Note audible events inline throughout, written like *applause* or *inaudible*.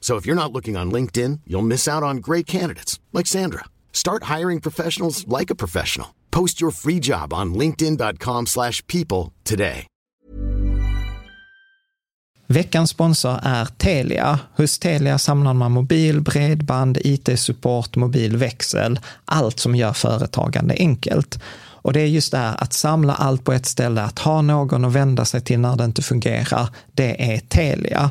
So if you're not looking on LinkedIn, you'll miss out on great candidates like Sandra. Start hiring professionals like a professional. Post your free job on linkedin.com/people today. Veckans sponsor är Telia. Hos Telia samlar man mobil, bredband, IT-support, mobilväxel, allt som gör företagande enkelt. Och det är just det här att samla allt på ett ställe, att ha någon att vända sig till när det inte fungerar, det är Telia.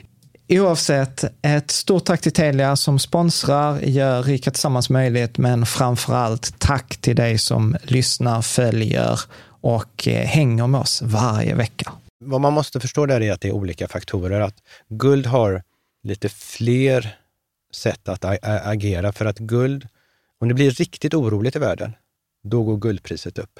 Oavsett, ett stort tack till Telia som sponsrar, gör Rika Tillsammans möjligt, men framför allt tack till dig som lyssnar, följer och eh, hänger med oss varje vecka. Vad man måste förstå där är att det är olika faktorer. Att guld har lite fler sätt att agera för att guld, om det blir riktigt oroligt i världen, då går guldpriset upp.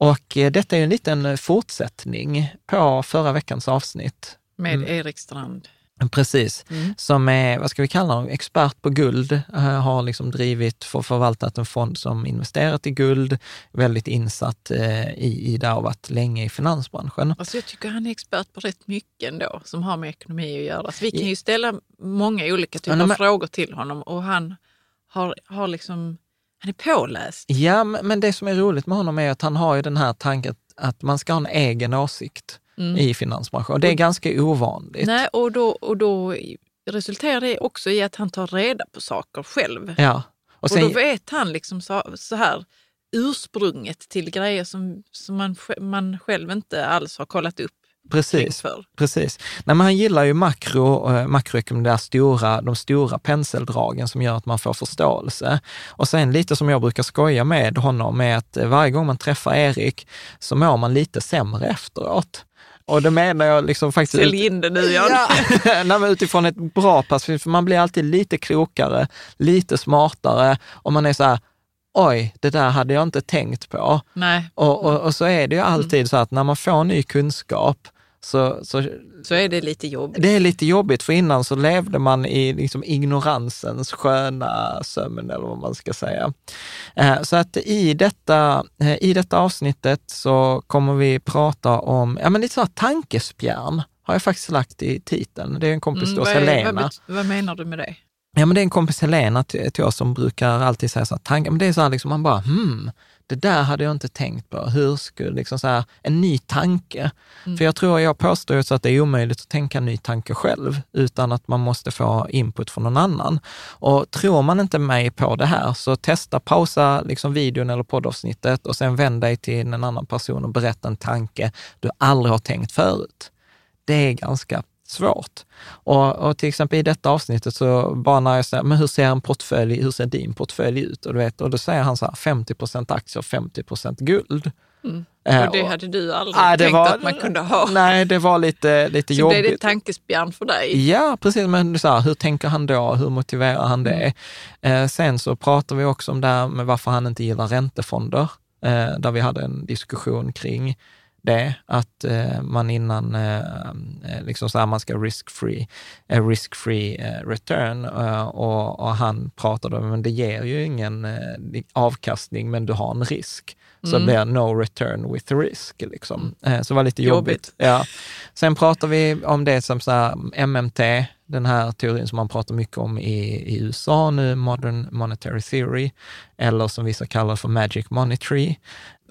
och eh, detta är en liten fortsättning på förra veckans avsnitt. Med Mm. Erik Strand. Precis, Mm. som är, vad ska vi kalla honom, expert på guld, eh, har liksom drivit, för förvaltat en fond som investerat i guld, väldigt insatt eh, i, i det och varit länge i finansbranschen. Alltså jag tycker han är expert på rätt mycket ändå som har med ekonomi att göra. Så vi kan ju ställa många olika typer av frågor till honom och han har, har liksom, han är påläst. Ja, men det som är roligt med honom är att han har ju den här tanken att man ska ha en egen åsikt Mm. i finansbranschen och det är ganska ovanligt. Nej, och, då, och då resulterar det också i att han tar reda på saker själv. Ja. Och Och, sen, då vet han liksom så, så här ursprunget till grejer som, som man, man själv inte alls har kollat upp. Precis. Precis. Nej, men han gillar ju makro, eh, makroekonomi, de, där stora, de stora penseldragen som gör att man får förståelse. Och sen lite som jag brukar skoja med honom är att eh, varje gång man träffar Erik så mår man lite sämre efteråt. Och det menar jag liksom faktiskt... Sälj in det nu Jan. Ja, *laughs* men utifrån ett bra perspektiv, för man blir alltid lite klokare, lite smartare och man är så här, oj, det där hade jag inte tänkt på. Nej. Och, och, och så är det ju alltid så att när man får ny kunskap så, så, Så är det lite jobbigt. det är lite jobbigt, för innan så levde man i liksom ignoransens sköna sömn, eller vad man ska säga. Eh, Så att i detta, eh, i detta avsnittet så kommer vi prata om, ja men lite så här tankespjärn, har jag faktiskt lagt i titeln. Det är en kompis till oss, Mm, vad, är- Helena. vad, vad menar du med det? Ja, men det är en kompis Helena till, till oss som brukar alltid säga så här, tankar, men det är så här liksom, man bara, hmm, det där hade jag inte tänkt på. Hur skulle, liksom så här, en ny tanke. För jag tror, jag påstår ju så att det är omöjligt att tänka en ny tanke själv, utan att man måste få input från någon annan. Och tror man inte mig på det här, så testa, pausa liksom videon eller poddavsnittet och sen vänd dig till en annan person och berätta en tanke du aldrig har tänkt förut. Det är ganska svårt. Och, och till exempel i detta avsnittet så bara när jag säger, men hur ser en portfölj, hur ser din portfölj ut? Och, du vet, och då säger han så här, 50 procent aktier, 50 procent guld. Eh, Och det hade du aldrig det tänkt var- att man kunde ha. Nej, det var lite, lite så jobbigt. blev det tankespjärn för dig. Ja, precis. Men så här, hur tänker han då? Hur motiverar han det? Mm. Eh, sen så pratar vi också om det här med varför han inte gillar räntefonder, eh, där vi hade en diskussion kring det, att eh, man innan, eh, eh, liksom så här, man ska risk-free, eh, risk-free eh, return eh, och, och han pratade om, men det ger ju ingen avkastning, men du har en risk. Så Mm. det blir no return with risk. Liksom. Eh, så det var lite jobbigt. Jobbigt. Ja. Sen pratar vi om det som så här, MMT, den här teorin som man pratar mycket om i, i USA nu, Modern Monetary Theory, eller som vissa kallar för Magic Money Tree.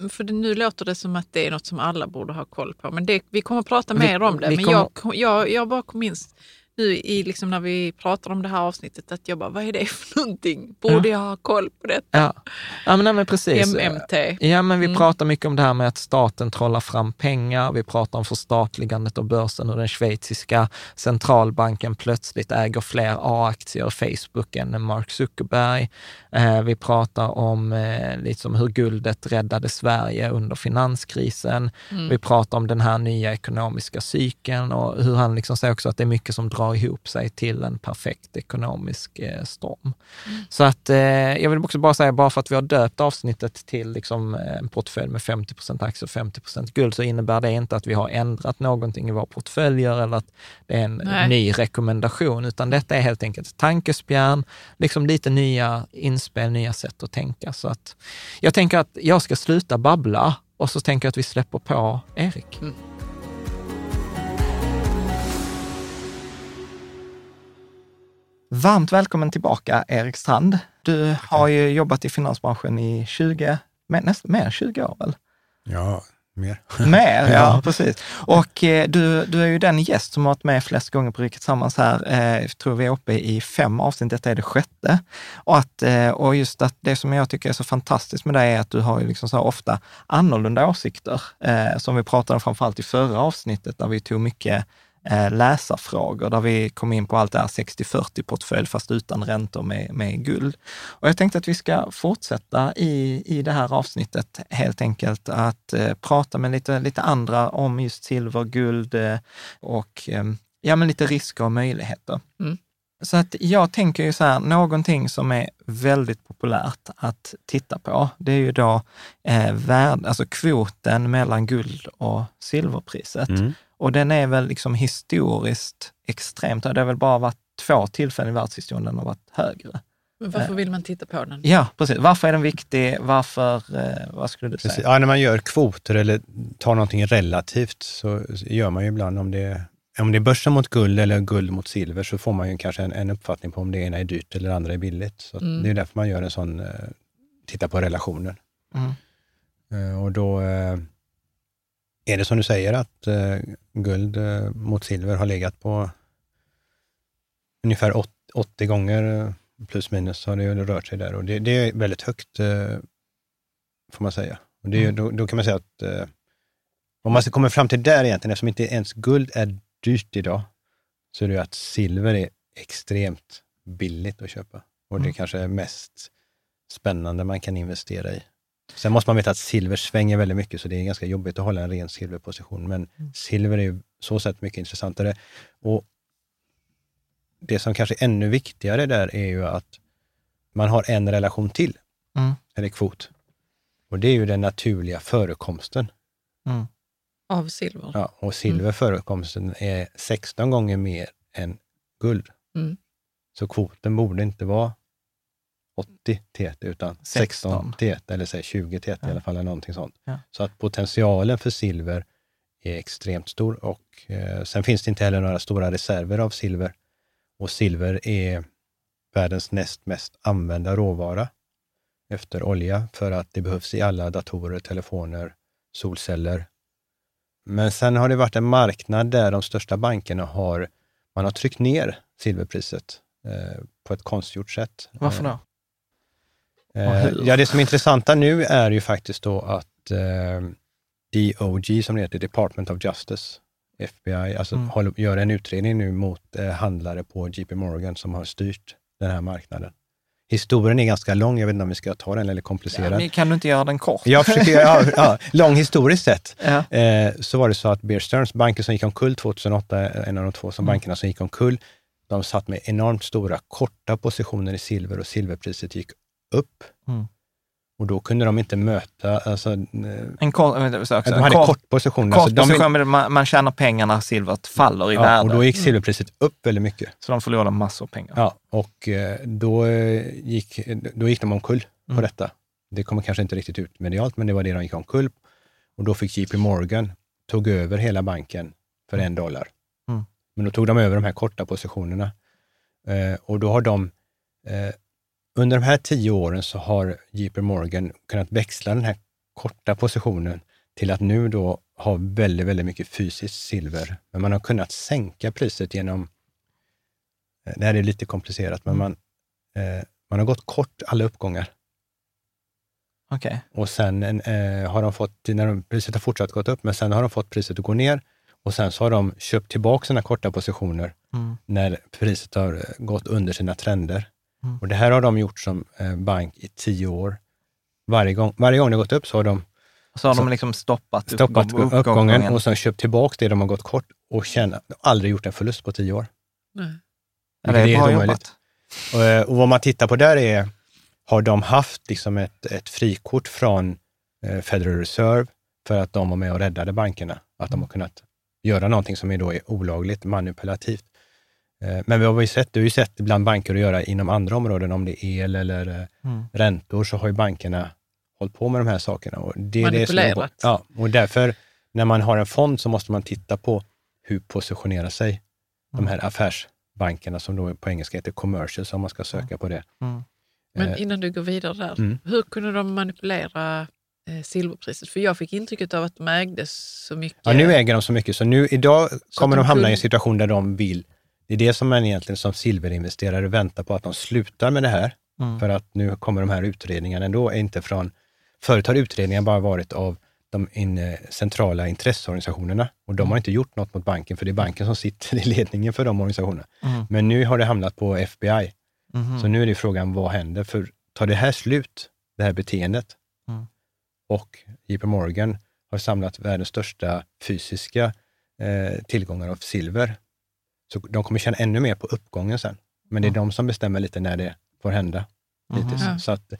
För nu låter det som att det är något som alla borde ha koll på. Men det, vi kommer att prata Vi- mer om det. Men kommer- jag, jag, jag bara in nu i, liksom när vi pratar om det här avsnittet att jag bara, vad är det för någonting? Borde jag ha koll på detta? Ja, ja men, nej, men precis. MMT. Ja, men vi Mm. pratar mycket om det här med att staten trollar fram pengar. Vi pratar om förstatligandet av börsen och den schweiziska centralbanken plötsligt äger fler A-aktier Facebook än Mark Zuckerberg. Eh, vi pratar om eh, liksom hur guldet räddade Sverige under finanskrisen. Mm. Vi pratar om den här nya ekonomiska cykeln och hur han liksom säger också att det är mycket som drar ihop sig till en perfekt ekonomisk eh, storm. Så att eh, jag vill också bara säga, bara för att vi har döpt avsnittet till liksom, eh, en portfölj med 50% aktier och 50% guld, så innebär det inte att vi har ändrat någonting i våra portföljer eller att det är en Nej. ny rekommendation, utan detta är helt enkelt tankespjärn, liksom lite nya inspel, nya sätt att tänka. Så att jag tänker att jag ska sluta babbla och så tänker jag att vi släpper på Erik. Varmt välkommen tillbaka, Erik Strand. Du har ju jobbat i finansbranschen i 20, men nästan mer än 20 år väl? Ja, mer. *laughs* Mer, ja, Ja. precis. Och eh, du, du är ju den gäst som har varit med flest gånger på Riket Tillsammans här. Eh, tror vi är uppe i fem avsnitt, detta är det sjätte. Och, att, eh, och just att det som jag tycker är så fantastiskt med dig är att du har ju liksom så ofta annorlunda åsikter, eh, som vi pratade om framförallt i förra avsnittet, där vi tog mycket eh, läsarfrågor, där vi kom in på allt det här 60-40 portfölj, fast utan räntor med, med guld. Och jag tänkte att vi ska fortsätta i, i det här avsnittet helt enkelt att eh, prata med lite, lite andra om just silver, guld eh, och eh, ja, men lite risker och möjligheter. Mm. Så att jag tänker ju så här, någonting som är väldigt populärt att titta på, det är ju då eh, värd, alltså kvoten mellan guld och silverpriset. Mm. Och den är väl liksom historiskt extremt. Det har väl bara varit två tillfällen i världshistorien den har varit högre. Men varför vill man titta på den? Ja, precis. Varför är den viktig? Varför, eh, vad skulle du Precis. säga? Ja, när man gör kvoter eller tar någonting relativt så gör man ju ibland om det, om det är börsen mot guld eller guld mot silver så får man ju kanske en, en uppfattning på om det ena är dyrt eller det andra är billigt. Så Mm. Det är därför man gör en sån, eh, titta på relationen. Mm. Eh, Och då eh, är det som du säger att eh, guld eh, mot silver har legat på ungefär åt- 80 gånger eh, plus minus har det rört sig där och det, det är väldigt högt eh, får man säga. Och det ju- då, då kan man säga att eh, om man komma fram till där egentligen, eftersom inte ens guld är dyrt idag, så är det ju att silver är extremt billigt att köpa. Och det Mm. kanske är mest spännande man kan investera i. Sen måste man veta att silver svänger väldigt mycket, så det är ganska jobbigt att hålla en ren silverposition. Men silver är ju så sätt mycket intressantare. Och det som kanske är ännu viktigare där är ju att man har en relation till, Mm. eller kvot. Och det är ju den naturliga förekomsten. Mm. Av silver. Ja, och silverförekomsten är 16 gånger mer än guld. Mm. Så kvoten borde inte vara 80 TT utan 16 TT eller säg 20 TT i alla fall, eller någonting sånt. Ja. Så att potentialen för silver är extremt stor och eh, sen finns det inte heller några stora reserver av silver. Och silver är världens näst mest använda råvara efter olja för att det behövs i alla datorer, telefoner, solceller. Men sen har det varit en marknad där de största bankerna har, man har tryckt ner silverpriset eh, på ett konstgjort sätt. Varför då? Eh, hur? ja, det som är intressanta nu är ju faktiskt då att eh, DOJ, som det heter, Department of Justice, FBI, alltså Mm. håller, gör en utredning nu mot eh, handlare på JP Morgan som har styrt den här marknaden. Historien är ganska lång, jag vet inte om vi ska ta den eller Ja, komplicerad. men kan du inte göra den kort? Jag försöker, ja, ja, lång historiskt sett, *laughs* Ja. eh, så var det så att Bear Stearns, banken som gick omkull 2008, en av de två som Mm. bankerna som gick omkull, de satt med enormt stora korta positioner i silver och silverpriset gick upp. Mm. Och då kunde de inte möta, alltså, eh, En så också, de en hade kort, kort position. kort alltså, de, position, men man, man tjänar när silvret faller i ja, värde. och då gick silverpriset upp väldigt mycket. Så de förlorar massor av pengar. Ja, och eh, då, eh, gick, då gick de omkull på Mm. detta. Det kommer kanske inte riktigt ut medialt, men det var det de gick omkull. Och då fick JP Morgan, tog över hela banken för en dollar. Mm. Men då tog de över de här korta positionerna. Eh, och då har de, eh, under de här tio åren så har JP Morgan kunnat växla den här korta positionen till att nu då ha väldigt, väldigt mycket fysiskt silver. Men man har kunnat sänka priset genom Eh, Det här är lite komplicerat, men man, eh, man har gått kort alla uppgångar Okej. och sen eh, har de fått, när de, priset har fortsatt gått upp, men sen har de fått priset att gå ner och sen så har de köpt tillbaka sina korta positioner Mm. när priset har eh, gått under sina trender. Mm. Och det här har de gjort som eh, bank i tio år. Varje gång, varje gång det har gått upp så har de Så har Så- de liksom stoppat, stoppat uppgång- uppgången och sen köpt tillbaka det de har gått kort och tjänat, aldrig gjort en förlust på tio år. Nej. Ja, det är bra jobbat. Och, eh, och vad man tittar på där är, har de haft liksom ett, ett frikort från eh, Federal Reserve för att de var med och räddade bankerna? Att de har kunnat göra någonting som är, då är olagligt, manipulativt. Eh, men vi har ju sett, du har ju sett bland banker att göra inom andra områden, om det är el eller eh, Mm. räntor, så har ju bankerna hållit på med de här sakerna. Och det är det som är, ja, och därför, när man har en fond så måste man titta på hur positionerar sig de här affärsbankerna som då på engelska heter commercials, om man ska söka på det. Mm. Men Eh, innan du går vidare där, Mm. hur kunde de manipulera silverpriset? För jag fick intrycket av att de ägde så mycket. Ja, nu äger de så mycket, så nu idag kommer de hamna i en situation där de vill, det är det som man egentligen som silverinvesterare väntar på, att de slutar med det här. Mm. För att nu kommer de här utredningarna ändå, inte från, förut har utredningar bara varit av de in, eh, centrala intresseorganisationerna och de har inte gjort något mot banken, för det är banken som sitter i ledningen för de organisationerna. Mm. Men nu har det hamnat på FBI, Mhm. så nu är det frågan, vad händer? För tar det här slut, det här beteendet, Mm. och JP Morgan har samlat världens största fysiska eh, tillgångar av silver, så de kommer tjäna ännu mer på uppgången sen. Men det är Mm. de som bestämmer lite när det får hända. Hittills. Mhm. Så att,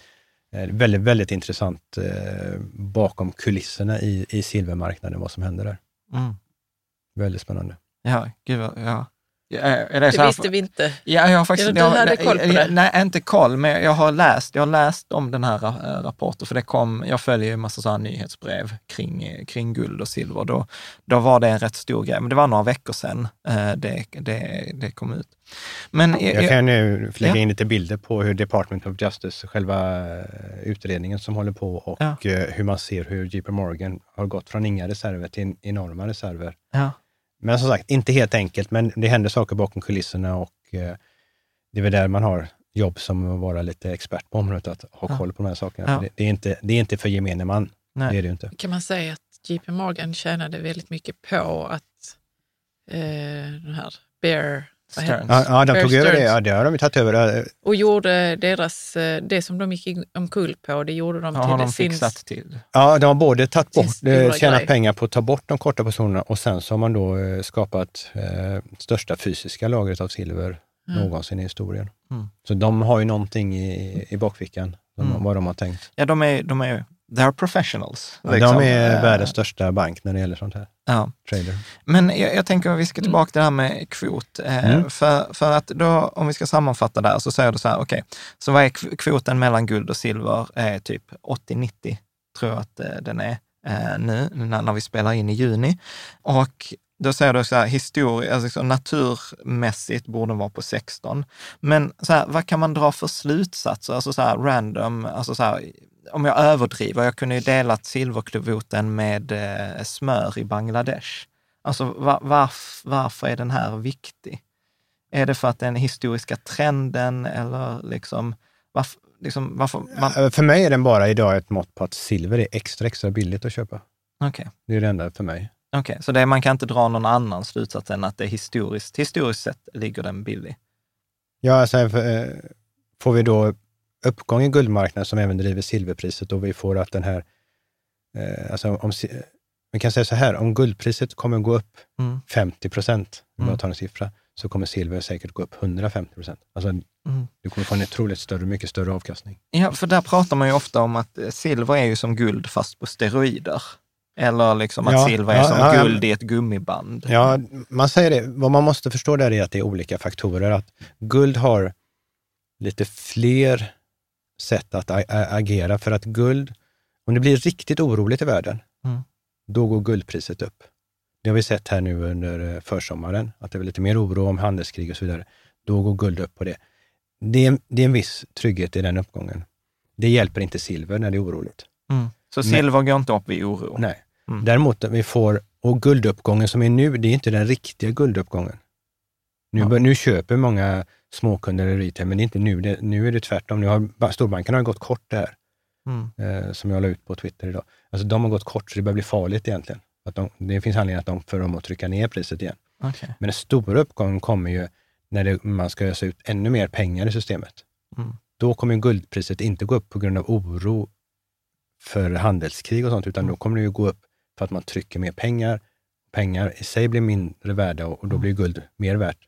eh, väldigt, väldigt intressant eh, bakom kulisserna i, i silvermarknaden, vad som händer där. Mm. Väldigt spännande. Ja, gud vad, ja. Ja, Är det, det visste vi inte. Ja, jag har faktiskt... Du hade koll på det? Nej, inte koll, men jag har läst, jag har läst om den här äh, rapporten, för det kom, jag följer ju en massa sådana nyhetsbrev kring, eh, kring guld och silver. Då, då var det en rätt stor grej, men det var några veckor sedan eh, det, det, det kom ut. Men eh, Jag kan nu lägga Ja. in lite bilder på hur Department of Justice, själva eh, utredningen som håller på och Ja. eh, hur man ser hur JP Morgan har gått från inga reserver till enorma reserver. ja, Men som sagt, inte helt enkelt, men det händer saker bakom kulisserna och eh, det är väl där man har jobb som att vara lite expert på området, att ha Ja. koll på de här sakerna. Ja. Det, det, är inte, det är inte för gemene man, nej. det är det inte. Kan man säga att JP Morgan tjänade väldigt mycket på att eh, den här Bear Stearns. Ja, ja de tog över det, ja, det har de ju tagit över. Och gjorde deras, eh, det som de gick omkull på, det gjorde de Ja, har till de sin... fixat till. Ja, de har både tagit bort, eh, tjänat grej. pengar på att ta bort de korta positionerna och sen så har man då eh, skapat eh, största fysiska lagret av silver Mm. någonsin i historien. Mm. Så de har ju någonting i, i bakfickan, Mm. vad de har tänkt. Ja, de är, de är they're professionals. Ja, liksom. de är Eh, världens största bank när det gäller sånt här. Ja. Trader. Men jag, jag tänker att vi ska tillbaka till det här med kvot. Eh, Mm. för, för att då, om vi ska sammanfatta där, så säger du så här, okej, så vad är kv- kvoten mellan guld och silver? Är typ 80-90, tror jag att eh, den är eh, nu, när, när vi spelar in i juni. Och då säger du så här, historia, alltså så naturmässigt borde den vara på 16. Men så här, vad kan man dra för slutsatser? Alltså så här random, alltså så här, om jag överdriver, jag kunde ju delat silverkvoten med eh, smör i Bangladesh. Alltså var, varf, varför är den här viktig? Är det för att den historiska trenden eller liksom, varför, liksom, varför man, För mig är den bara idag ett mått på att silver är extra, extra billigt att köpa. okej. Det är det enda för mig. Okej, så det, man kan inte dra någon annan slutsats än att det historiskt, historiskt sett ligger den billig? Ja, alltså, får vi då uppgång i guldmarknaden som även driver silverpriset och vi får att den här, eh, alltså om, vi kan säga så här, om guldpriset kommer gå upp Mm. 50 procent, om Mm. jag tar en siffra, så kommer silver säkert gå upp 150 procent. Alltså, Mm. du kommer få en otroligt större, mycket större avkastning. Ja, för där pratar man ju ofta om att eh, silver är ju som guld fast på steroider. Eller liksom att Ja, silver är ja, som ja. guld i ett gummiband. Ja, man säger det. Vad man måste förstå där är att det är olika faktorer. Att guld har lite fler sätt att agera för att guld, om det blir riktigt oroligt i världen, Mm. då går guldpriset upp. Det har vi sett här nu under eh, försommaren, att det är lite mer oro om handelskrig och så vidare. Då går guld upp på det. Det är, det är en viss trygghet i den uppgången. Det hjälper inte silver när det är oroligt. Mm. Så Men- silver går inte upp vid oro? Nej. Mm. Däremot vi får, och gulduppgången som är nu, det är inte den riktiga gulduppgången. Nu, Ja. nu köper många småkunder eller retail, men det är inte nu. Det, nu är det tvärtom. Nu har, ba- storbankerna har gått kort det här, Mm. eh, som jag la ut på Twitter idag. Alltså de har gått kort, så det börjar bli farligt egentligen. Att de, det finns anledning att de, för dem att trycka ner priset igen. Okej. Men den stora uppgången kommer ju när det, man ska ösa ut ännu mer pengar i systemet. Mm. Då kommer guldpriset inte gå upp på grund av oro för handelskrig och sånt, utan då kommer det ju gå upp för att man trycker mer pengar. Pengar i sig blir mindre värda och och då blir guld mer värt.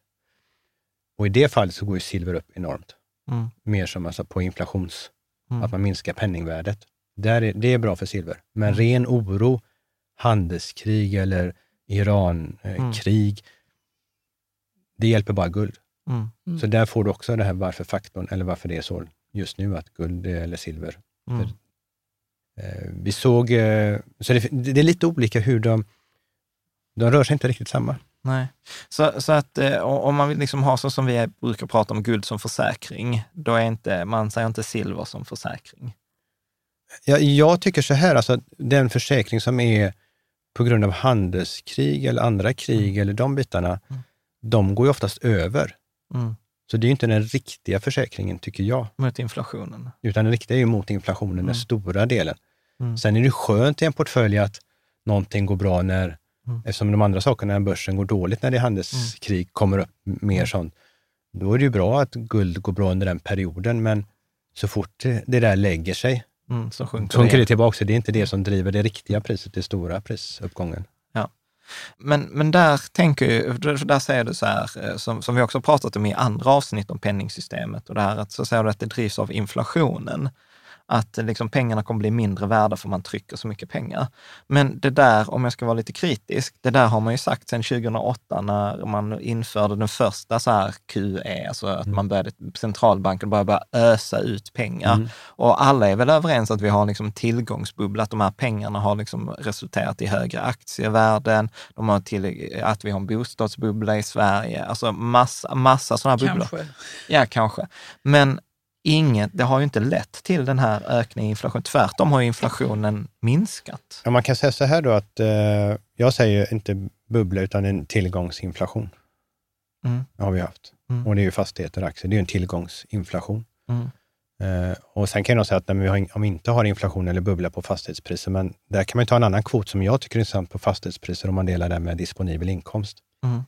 Och i det fallet så går ju silver upp enormt. Mm. Mer som alltså på inflations... Mm. Att man minskar penningvärdet. Där är, det är bra för silver. Men Mm. ren oro, handelskrig eller Iran-krig, det hjälper bara guld. Mm. Mm. Så där får du också det här varför faktorn, eller varför det är så just nu, att guld eller silver. Mm. Eh, vi såg, eh, så det, det är lite olika hur de, de rör sig inte riktigt samma. Nej. Så, så att eh, om man vill liksom ha så som vi brukar prata om guld som försäkring, då är inte, man säger inte silver som försäkring. Jag, jag tycker så här, alltså den försäkring som är på grund av handelskrig eller andra krig eller de bitarna, Mm. de går ju oftast över. Mm. Så det är ju inte den riktiga försäkringen, tycker jag. Mot inflationen. Utan den riktiga är ju mot inflationen, Mm. den stora delen. Mm. Sen är det skönt i en portfölj att någonting går bra när, Mm. eftersom de andra sakerna, när börsen går dåligt när det är handelskrig, kommer upp mer Mm. sånt. Då är det ju bra att guld går bra under den perioden, men så fort det, där lägger sig, Mm. Så sjunker, sjunker det. tillbaka. Så det är inte det som driver det riktiga priset, det stora prisuppgången. Men, men där tänker ju, där säger du så här, eh, som, som vi också pratat om i andra avsnitt om penningsystemet och det här, att så säger du att det drivs av inflationen. Att liksom pengarna kommer bli mindre värda för man trycker så mycket pengar. Men det där, om jag ska vara lite kritisk, det där har man ju sagt sedan 2008 när man införde den första så här QE, alltså att man började, centralbanken började bara ösa ut pengar. Mm. Och alla är väl överens att vi har liksom en tillgångsbubbla, att de här pengarna har liksom resulterat i högre aktievärden, de har till, att vi har en bostadsbubbla i Sverige, alltså massa, massa sådana här bubblor. Kanske. Ja, kanske. Men inget, det har ju inte lett till den här ökningen i inflation. Tvärtom har inflationen minskat. Ja, man kan säga så här då att eh, jag säger inte bubbla utan en tillgångsinflation. Mm. Det har vi haft. Mm. Och det är ju fastigheter och aktier. Det är ju en tillgångsinflation. Mm. Eh, och sen kan jag säga att vi har, om vi inte har inflation eller bubbla på fastighetspriser, men där kan man ta en annan kvot som jag tycker är intressant på fastighetspriser om man delar det med disponibel inkomst. Mm.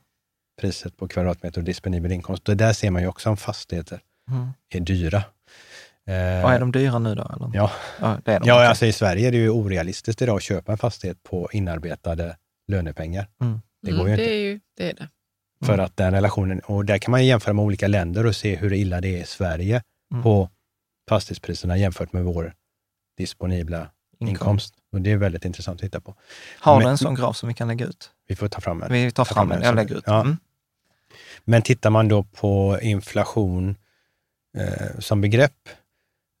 Priset på kvadratmeter och disponibel inkomst. Och där ser man ju också om fastigheter Mm. är dyra. Eh, Och är de dyra nu då? Eller? Ja, ja, det är de. ja alltså i Sverige är det ju orealistiskt idag att köpa en fastighet på inarbetade lönepengar. Mm. Det går ju Mm, inte. det är ju det. Är det. För att den relationen, och där kan man jämföra med olika länder och se hur illa det är i Sverige Mm. på fastighetspriserna jämfört med vår disponibla inkomst. Och det är väldigt intressant att titta på. Har du en sån graf som vi kan lägga ut? Vi får ta fram en. Vi tar Ta fram fram den, en jag lägger ut. ja. Mm. Men tittar man då på inflation eh, som begrepp,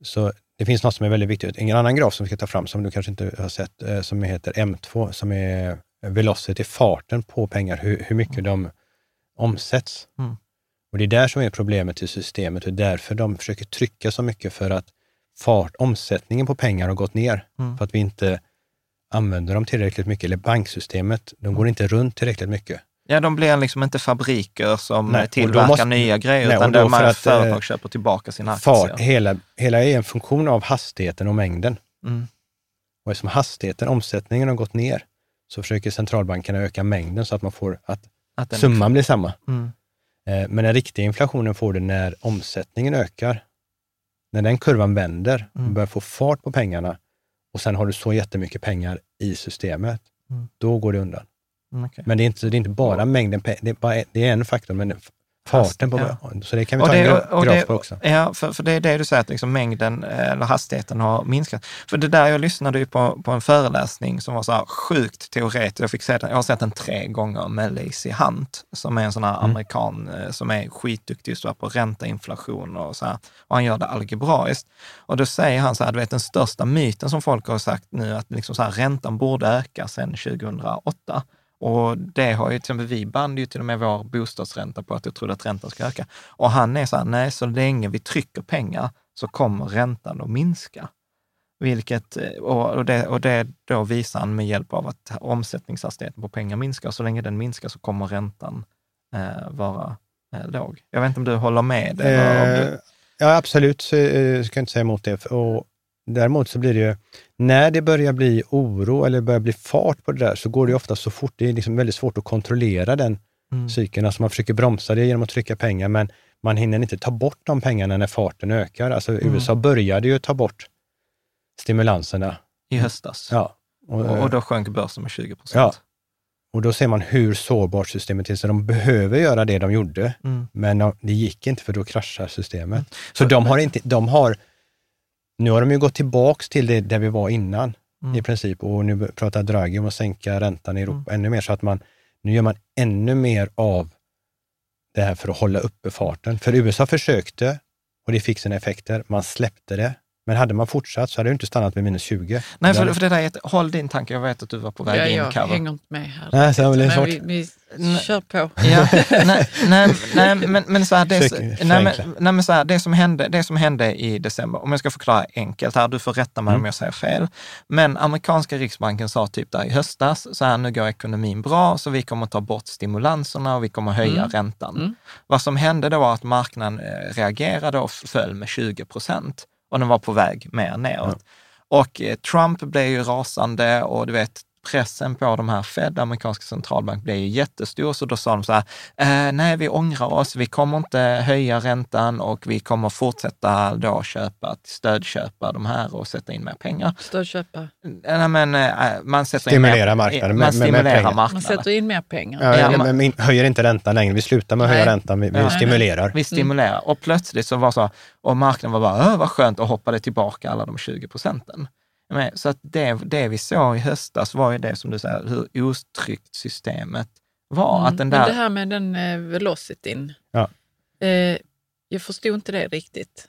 så det finns något som är väldigt viktigt. En annan graf som vi ska ta fram, som du kanske inte har sett, eh, som heter M2, som är velocity, farten på pengar, hur, hur mycket de omsätts. Mm. Och det är där som är problemet i systemet och därför de försöker trycka så mycket för att fart, omsättningen på pengar har gått ner, Mm. för att vi inte använder dem tillräckligt mycket, eller banksystemet, de går inte runt tillräckligt mycket. Ja, de blir liksom inte fabriker som Nej, tillverkar måste- nya grejer, Nej, utan för här att, eh, företag köper tillbaka sina aktier. Fart, hela, hela är en funktion av hastigheten och mängden. Mm. Och eftersom hastigheten, omsättningen har gått ner, så försöker centralbankerna öka mängden så att man får att Att summan blir samma. Mm. Eh, Men den riktiga inflationen får du när omsättningen ökar. När den kurvan vänder och Mm. börjar få fart på pengarna och sen har du så jättemycket pengar i systemet, Mm. då går det undan. Mm, okej. Men det är inte, det är inte bara mängden pengar, det det är en faktor, men farten på Ja. Så det kan vi Och ta en det- och graf det- på också. Ja, för, för det är det du säger, att liksom mängden eller hastigheten har minskat. För det där, jag lyssnade ju på, på en föreläsning som var så här sjukt teoretisk. Jag, fick se den, jag har sett den tre gånger med Lacey Hunt, som är en sån här Mm. amerikan eh, som är skitduktig just på ränta, inflation och så här. Och han gör det algebraiskt. Och då säger han så här, du vet den största myten som folk har sagt nu, att liksom så här, räntan borde öka sedan 2008. Och det har ju till exempel, vi band ju till och med vår bostadsränta på att jag trodde att räntan skulle öka. Och han är så här, nej, så länge vi trycker pengar så kommer räntan att minska. Vilket, eh, och, det, och det då visar han med hjälp av att omsättningshastigheten på pengar minskar. Så länge den minskar så kommer räntan eh, vara eh, låg. Jag vet inte om du håller med? Eller om Eh, du, ja, absolut, så, eh, ska jag inte säga emot det. Och däremot så blir det ju, när det börjar bli oro eller börjar bli fart på det där, så går det ofta så fort. Det är liksom väldigt svårt att kontrollera den mm, cykeln. Alltså man försöker bromsa det genom att trycka pengar, men man hinner inte ta bort de pengarna när farten ökar. Alltså Mm. USA började ju ta bort stimulanserna. I höstas. Ja. Och, Och, och då sjönk börsen med 20 Ja. procent. och då ser man hur sårbart systemet är, så de behöver göra det de gjorde. Mm. Men de- det gick inte för då kraschar systemet. Så de har inte, de har, nu har de ju gått tillbaks till det där vi var innan Mm. i princip och nu pratar Draghi om att sänka räntan i Europa ännu mer så att man, nu gör man ännu mer av det här för att hålla uppe farten. För USA försökte och det fick sina effekter, man släppte det. Men hade man fortsatt så hade det inte stannat vid minus 20. Nej, för, för det där är ett, håll din tanke, jag vet att du var på väg Ja, in, jag hänger inte med här. Nej, så men svårt. vi, vi Nej. kör på. Ja, nej, nej, nej, men, men, så här, det, nej, men, nej, men så här, det, som hände, det som hände i december, om jag ska förklara enkelt här, du får rätta mig Mm. om jag säger fel, men amerikanska riksbanken sa typ där i höstas, så här nu går ekonomin bra, så vi kommer ta bort stimulanserna och vi kommer höja Mm. räntan. Mm. Vad som hände då var att marknaden eh, reagerade och föll med 20 procent och den var på väg mer neråt. Och eh, Trump blev ju rasande och du vet, pressen på de här Fed, amerikanska centralbank, blev ju jättestor. Så då sa de så här, eh, nej vi ångrar oss, vi kommer inte höja räntan och vi kommer fortsätta då köpa, stödköpa de här och sätta in mer pengar. Stödköpa. Eh, Nej, men, eh, man sätter Stimulera in mer, marknaden Man med- med- med stimulerar pengar. Man marknaden. sätter in mer pengar. Ja, Ja, man- men höjer inte räntan längre. Vi slutar med att höja Nej. räntan, vi, vi Ja. stimulerar. Vi stimulerar. Och plötsligt så var så, och marknaden var bara, "Åh, vad skönt, och hoppade tillbaka alla de 20 procenten. Men, så att det, det vi såg i höstas var ju det som du säger, hur otryggt systemet var. Mm. Att den Men det där, här med den eh, velocityn. Ja. Eh, jag förstod inte det riktigt.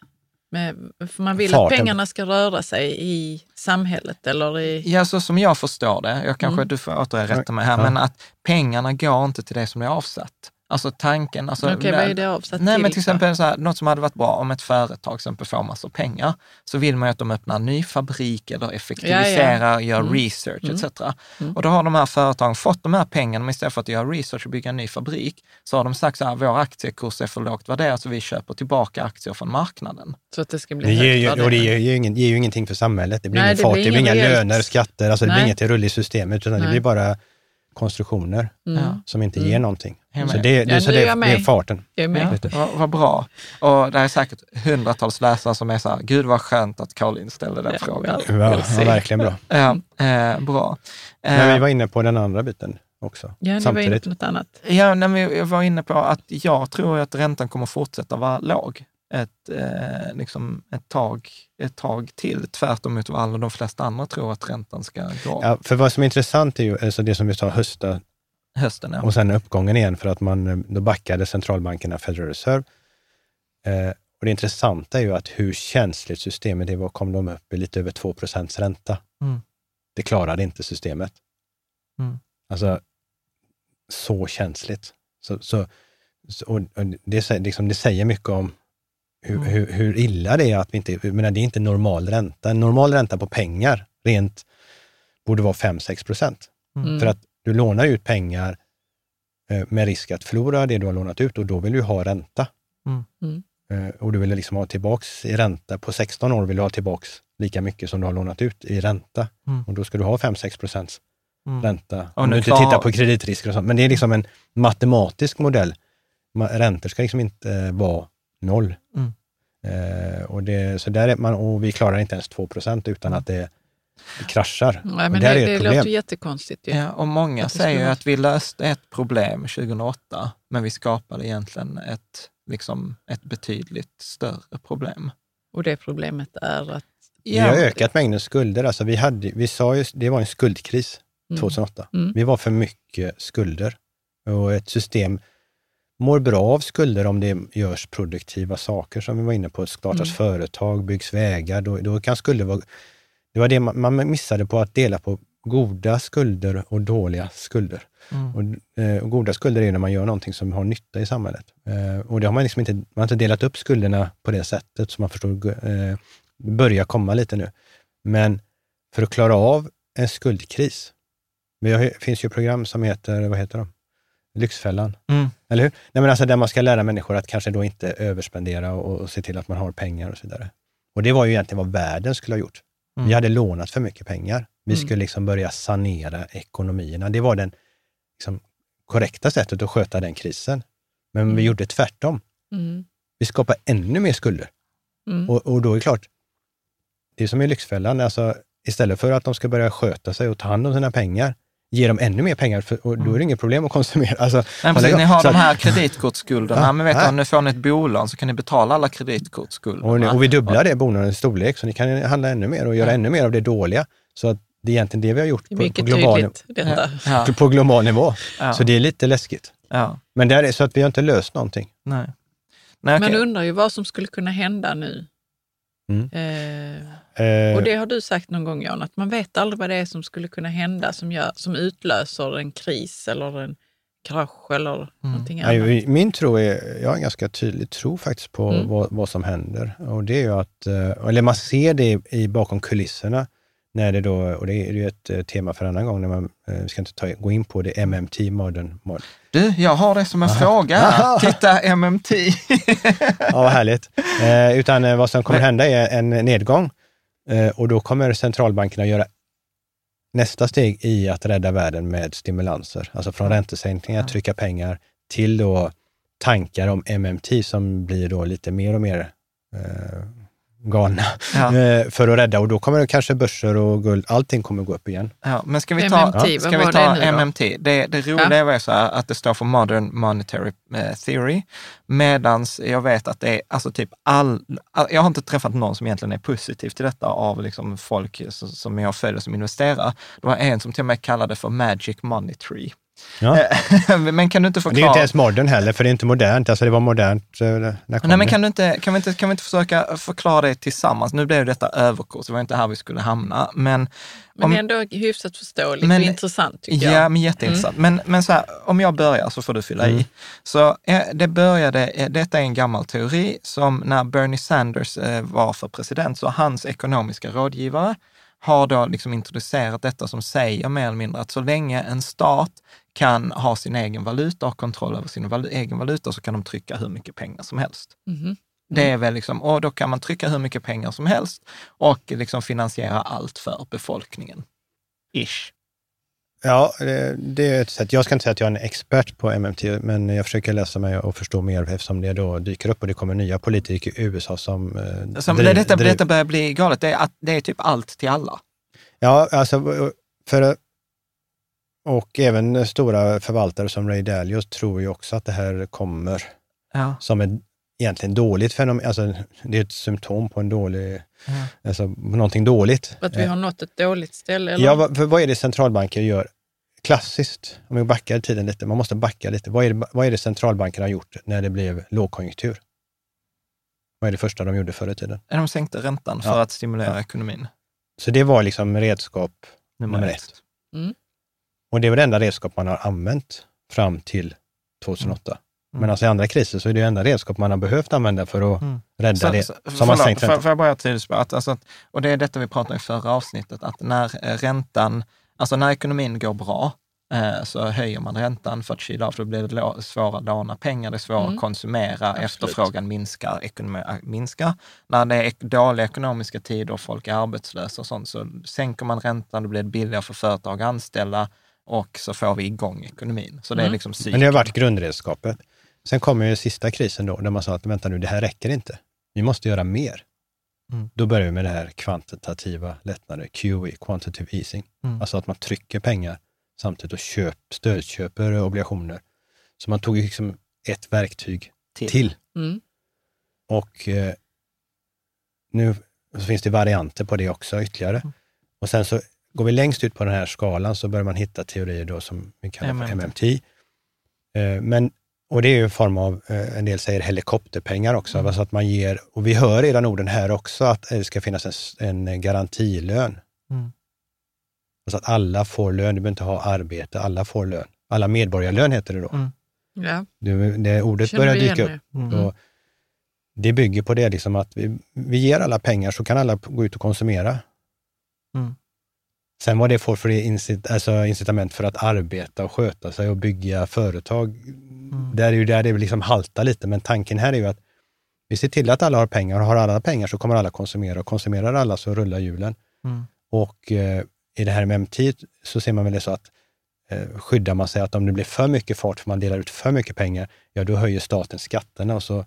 Men, för man vill Farten. att pengarna ska röra sig i samhället eller i... ja, så som jag förstår det, jag kanske, Mm. du får återigen rätta mig här, Ja. men att pengarna går inte till det som är avsatt. Alltså tanken, alltså, Okej, vad är det avsatt Nej, till? men till exempel så här, något som hade varit bra om ett företag till exempel får massor pengar, så vill man ju att de öppnar en ny fabrik eller effektiviserar, gör Mm. research Mm. etc. Mm. Och då har de här företagen fått de här pengarna, men istället för att göra research och bygga en ny fabrik, så har de sagt så här, vår aktiekurs är för lågt värderad, så vi köper tillbaka aktier från marknaden. Så att det ska bli Det ger, ju, högt och det ger ju, ingen, ger ju ingenting för samhället. Det blir Nej, ingen det fart, blir det blir inga löner, skatter, alltså det blir inget rull i systemet, utan det Nej. blir bara konstruktioner Mm. Som inte Mm. ger någonting. Så det, det, Ja, så nu är det, det är farten. Jag är. Ja, vad, bra. Och det är säkert hundratals läsare som är så här, gud vad skönt att Caroline ställde den Ja, frågan. Ja, ja, verkligen bra. Ja, eh, bra. Eh, Men vi var inne på den andra biten också, Ja, ni var inne samtidigt. på något annat. Ja, nej, men jag var inne på att jag tror att räntan kommer fortsätta vara låg. Ett, eh, liksom ett, tag, ett tag till, tvärtom vad alla de flesta andra tror att räntan ska gå. Ja, för vad som är intressant är ju alltså det som vi sa hösta Hösten, ja. och sen uppgången igen för att man, eh, då backade centralbankerna Federal Reserve. Eh, och det intressanta är ju att hur känsligt systemet är. Vad kom de upp i? Lite över 2 ränta. Mm. Det klarade inte systemet. Mm. Alltså, så känsligt. Så, så, så, och, och det, liksom, det säger mycket om hur, Mm. hur, hur illa det är att vi inte, jag menar, det är inte normal ränta. En normal ränta på pengar, rent, borde vara 5-6 procent. Mm. För att du lånar ut pengar eh, med risk att förlora det du har lånat ut och då vill du ha ränta. Mm. Mm. Eh, Och du vill liksom ha tillbaks i ränta, på 16 år vill du ha tillbaks lika mycket som du har lånat ut i ränta. Mm. Och då ska du ha 5-6 procents Mm. ränta. Om nu du inte klar- tittar på kreditrisker och sånt. Men det är liksom en matematisk modell. Räntor ska liksom inte eh, vara noll. Mm. Eh, och, det, så där är man, och vi klarar inte ens 2 procent utan att det, det kraschar. Nej, men det, är det ett problem. låter jättekonstigt. Ju. Ja, och många Att det säger ju att vi löste ett problem 2008, men vi skapade egentligen ett, liksom, ett betydligt större problem. Och det problemet är att Vi har ökat mängden skulder. Alltså vi, hade, vi sa ju, det var en skuldkris Mm. 2008. Mm. Vi var för mycket skulder. Och ett system mår bra av skulder om det görs produktiva saker, som vi var inne på. Startas Mm. företag, byggs vägar. Då, då kan skulder vara... Det var det man, man missade på att dela på goda skulder och dåliga skulder. Mm. Och, eh, och goda skulder är när man gör någonting som har nytta i samhället. Eh, och det har man liksom inte, man har inte delat upp skulderna på det sättet, som man förstår, eh, börjar komma lite nu. Men för att klara av en skuldkris, det finns ju program som heter, vad heter de? Lyxfällan, Mm. eller hur? Nej, men alltså där man ska lära människor att kanske då inte överspendera och, och se till att man har pengar och så vidare. Och det var ju egentligen vad världen skulle ha gjort. Mm. Vi hade lånat för mycket pengar. Vi Mm. skulle liksom börja sanera ekonomierna. Det var den liksom, korrekta sättet att sköta den krisen. Men vi Mm. gjorde tvärtom. mm, Vi skapade ännu mer skulder. Och, och då är det klart, det är som i Lyxfällan, alltså, istället för att de ska börja sköta sig och ta hand om sina pengar, ge dem ännu mer pengar, för, och då är det inget problem att konsumera. Alltså, Nej, precis, ni har så de att- här kreditkortsskulderna, Ja, men vet du, ja. om nu får ni ett bolån så kan ni betala alla kreditkortsskulderna. och, och vi dubblar det bolånets storlek, så ni kan handla ännu mer och göra Ja. ännu mer av det dåliga. Så att det är egentligen det vi har gjort på, på, global, tydligt. Ja, på global nivå. ja, Så det är lite läskigt. ja, Men det är så att vi har inte löst någonting. nej. nej Man okej. undrar ju vad som skulle kunna hända nu. Mm. Eh, Eh, och det har du sagt någon gång Jan, att man vet aldrig vad det är som skulle kunna hända som, gör, som utlöser en kris eller en krasch eller någonting annat. Nej, min tro är, jag har en ganska tydlig tro faktiskt på Mm. vad, vad som händer. Och det är ju att, eh, eller man ser det i bakom kulisserna, när det då, och det är ju ett eh, tema för en annan gång, när man, eh, vi ska inte ta, gå in på det, MMT, modern, modern. Du, jag har det som en fråga. *laughs* Aha. Titta, MMT. *laughs* Ja, vad härligt. Eh, utan eh, vad som kommer hända är en nedgång eh, och då kommer centralbankerna göra nästa steg i att rädda världen med stimulanser. Alltså från räntesänkningar, Ja. trycka pengar, till då tankar om MMT som blir då lite mer och mer eh, galna Ja. eh, för att rädda. Och då kommer det kanske börser och guld, allting kommer gå upp igen. Ja, men ska vi ta, MMT, ska vad vi ta det? MMT? Det, det roliga Ja. var så här att det står för Modern Monetary eh, Theory, medans jag vet att det är alltså typ all, jag har inte träffat någon som egentligen är positiv till detta av liksom folk som, jag följer som investerare. Det var en som till och med kallade för Magic Money Tree. Ja. *laughs* men kan du inte förklara? det är inte ens modern heller, för det är inte modernt. Alltså det var modernt eh, när kom Nej, men kan, du inte, kan, vi inte, kan vi inte försöka förklara det tillsammans? Nu blev detta överkurs, det var inte här vi skulle hamna. Men, Men om- ändå hyfsat förståeligt Men- och intressant tycker Ja, jag. men jätteintressant. Men, men så här, om jag börjar så får du fylla Mm. i. Så eh, det började, eh, detta är en gammal teori som när Bernie Sanders eh, var för president, så hans ekonomiska rådgivare har då liksom introducerat detta som säger mer eller mindre att så länge en stat kan ha sin egen valuta och kontroll över sin valu- egen valuta så kan de trycka hur mycket pengar som helst. Mhm. Det är väl liksom, och då kan man trycka hur mycket pengar som helst och liksom finansiera allt för befolkningen. Ish. Ja, det, det är ett sätt. Jag ska inte säga att jag är en expert på MMT, men jag försöker läsa mig och förstå mer eftersom det då dyker upp och det kommer nya politiker i USA som... Eh, Som, driv- detta, driv- detta börjar bli galet. Det är, att, det är typ allt till alla. Ja, alltså för... Och även stora förvaltare som Ray Dalio tror ju också att det här kommer Ja. som en, egentligen dåligt fenomen, alltså det är ett symptom på en dålig, Ja. alltså någonting dåligt. Att vi har nått ett dåligt ställe? Eller? Ja, vad, för vad är det centralbanker gör klassiskt? Om vi backar tiden lite, man måste backa lite. Vad är det, vad är det centralbankerna har gjort när det blev lågkonjunktur? Vad är det första de gjorde förr i tiden? De sänkte räntan för Ja. att stimulera ekonomin. Så det var liksom redskap Nummer, Nummer ett. ett. Mm. Och det var det enda redskap man har använt fram till 2008. Mm. Men alltså i andra kriser så är det det enda redskap man har behövt använda för att Mm. rädda Så- det som har förlåt, sänkt får, jag bara tydliggöra att, alltså, och det är detta vi pratade om i förra avsnittet, att när eh, räntan, alltså när ekonomin går bra, eh, så höjer man räntan för att kyla av, för då blir det svårare att låna pengar, det är svårare Mm. att konsumera, Absolut. efterfrågan minskar, ekonomi äh, minskar. När det är dåliga ekonomiska tider och folk är arbetslösa och sånt, så sänker man räntan, då blir det billigare för företag att anställa och så får vi igång ekonomin. Så det är Mm. liksom cykeln. Men det har varit grundredskapet. Sen kommer ju sista krisen då, där man sa att vänta nu, det här räcker inte. Vi måste göra mer. Mm. Då börjar vi med det här kvantitativa lättnader, QE, quantitative easing. Mm. Alltså att man trycker pengar samtidigt och köp, stödköper obligationer. Så man tog liksom ett verktyg Till. till. Mm. Och eh, nu så finns det varianter på det också ytterligare. Mm. Och sen så går vi längst ut på den här skalan så börjar man hitta teorier då som vi kallar för MMT. MMT. Eh, men, och det är ju en form av, eh, en del säger helikopterpengar också, Mm. alltså att man ger, och vi hör redan orden här också, att det ska finnas en, en garantilön. Mm. Alltså att alla får lön, du behöver inte ha arbete, alla får lön. Alla medborgarlön heter det då. Mm. Ja, Det, det ordet känner börjar dyka upp. Mm. Och det bygger på det liksom att vi, vi ger alla pengar så kan alla gå ut och konsumera. Mm. Sen vad det får för incit, alltså incitament för att arbeta och sköta sig och bygga företag, Mm. där är ju där det liksom haltar lite. Men tanken här är ju att vi ser till att alla har pengar och har alla pengar så kommer alla konsumera och konsumerar alla så rullar hjulen. Mm. Och eh, i det här med MT så ser man väl det så att eh, skyddar man sig att om det blir för mycket fart för man delar ut för mycket pengar, ja då höjer staten skatterna och så,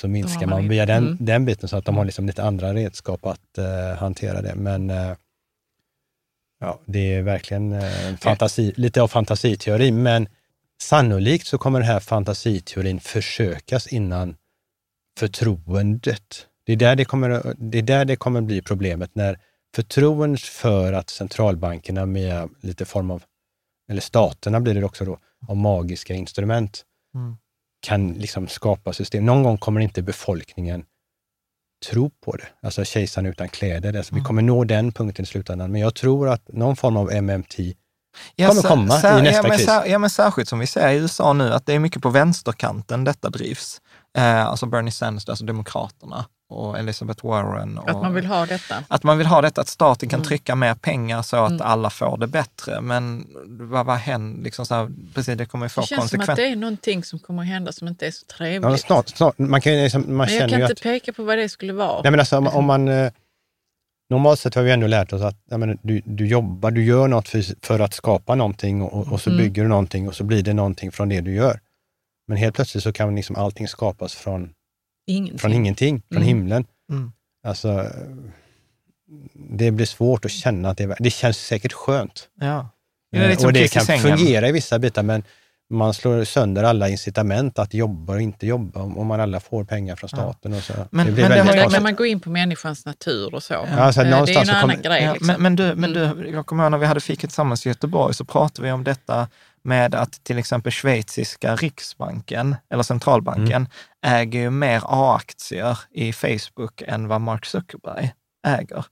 så minskar man via den, Mm. den biten så att de har liksom lite andra redskap att eh, hantera det. Men eh, ja, det är verkligen eh, en fantasi, lite av fantasiteori, men sannolikt så kommer den här fantasiteorin försökas innan förtroendet. Det är där det kommer, det är där det kommer bli problemet, när förtroendet för att centralbankerna med lite form av, eller staterna blir det också då, av magiska instrument, Mm. kan liksom skapa system. Någon gång kommer inte befolkningen tro på det. Alltså kejsaren utan kläder. Alltså, Vi Mm. kommer nå den punkten i slutändan. Men jag tror att någon form av MMT Ja, kommer komma i nästa ja, men, kris. ja, men särskilt som vi ser i USA nu, att det är mycket på vänsterkanten detta drivs. Eh, alltså Bernie Sanders, alltså Demokraterna och Elizabeth Warren. Och, Att man vill ha detta. att man vill ha detta, att staten kan Mm. trycka mer pengar så att Mm. alla får det bättre. Men vad, vad händer? Liksom så här, precis, det kommer ju få Det känns som att konsekvenser. det är någonting som kommer att hända som inte är så Ja, trevligt. snart, snart, man kan, liksom, man men jag kan ju inte att... peka på vad det skulle vara. Nej, men alltså, om, om man... eh, Normalt sett har vi ändå lärt oss att jag menar, du, du jobbar, du gör något för, för att skapa någonting och, och så Mm. bygger du någonting och så blir det någonting från det du gör. Men helt plötsligt så kan liksom allting skapas från, Ingenting. från ingenting, från Mm. himlen. Mm. Alltså, det blir svårt att känna att det är Det känns säkert skönt. Ja. Ja, det är lite Eh, som och det kan sängen. fungera i vissa bitar, men man slår sönder alla incitament att jobba och inte jobba om man alla får pengar från Ja. staten. Och så. Men- det blir men det Men kan man gå in på människans natur och så. Ja, alltså, Eh, det är en så annan kommer- grej. Ja, Liksom. men, men, du, men Mm. du, jag kommer ihåg när vi hade fikat tillsammans i Göteborg så pratade vi om detta med att till exempel schweiziska riksbanken, eller centralbanken, äger ju mer A-aktier i Facebook än vad Mark Zuckerberg äger.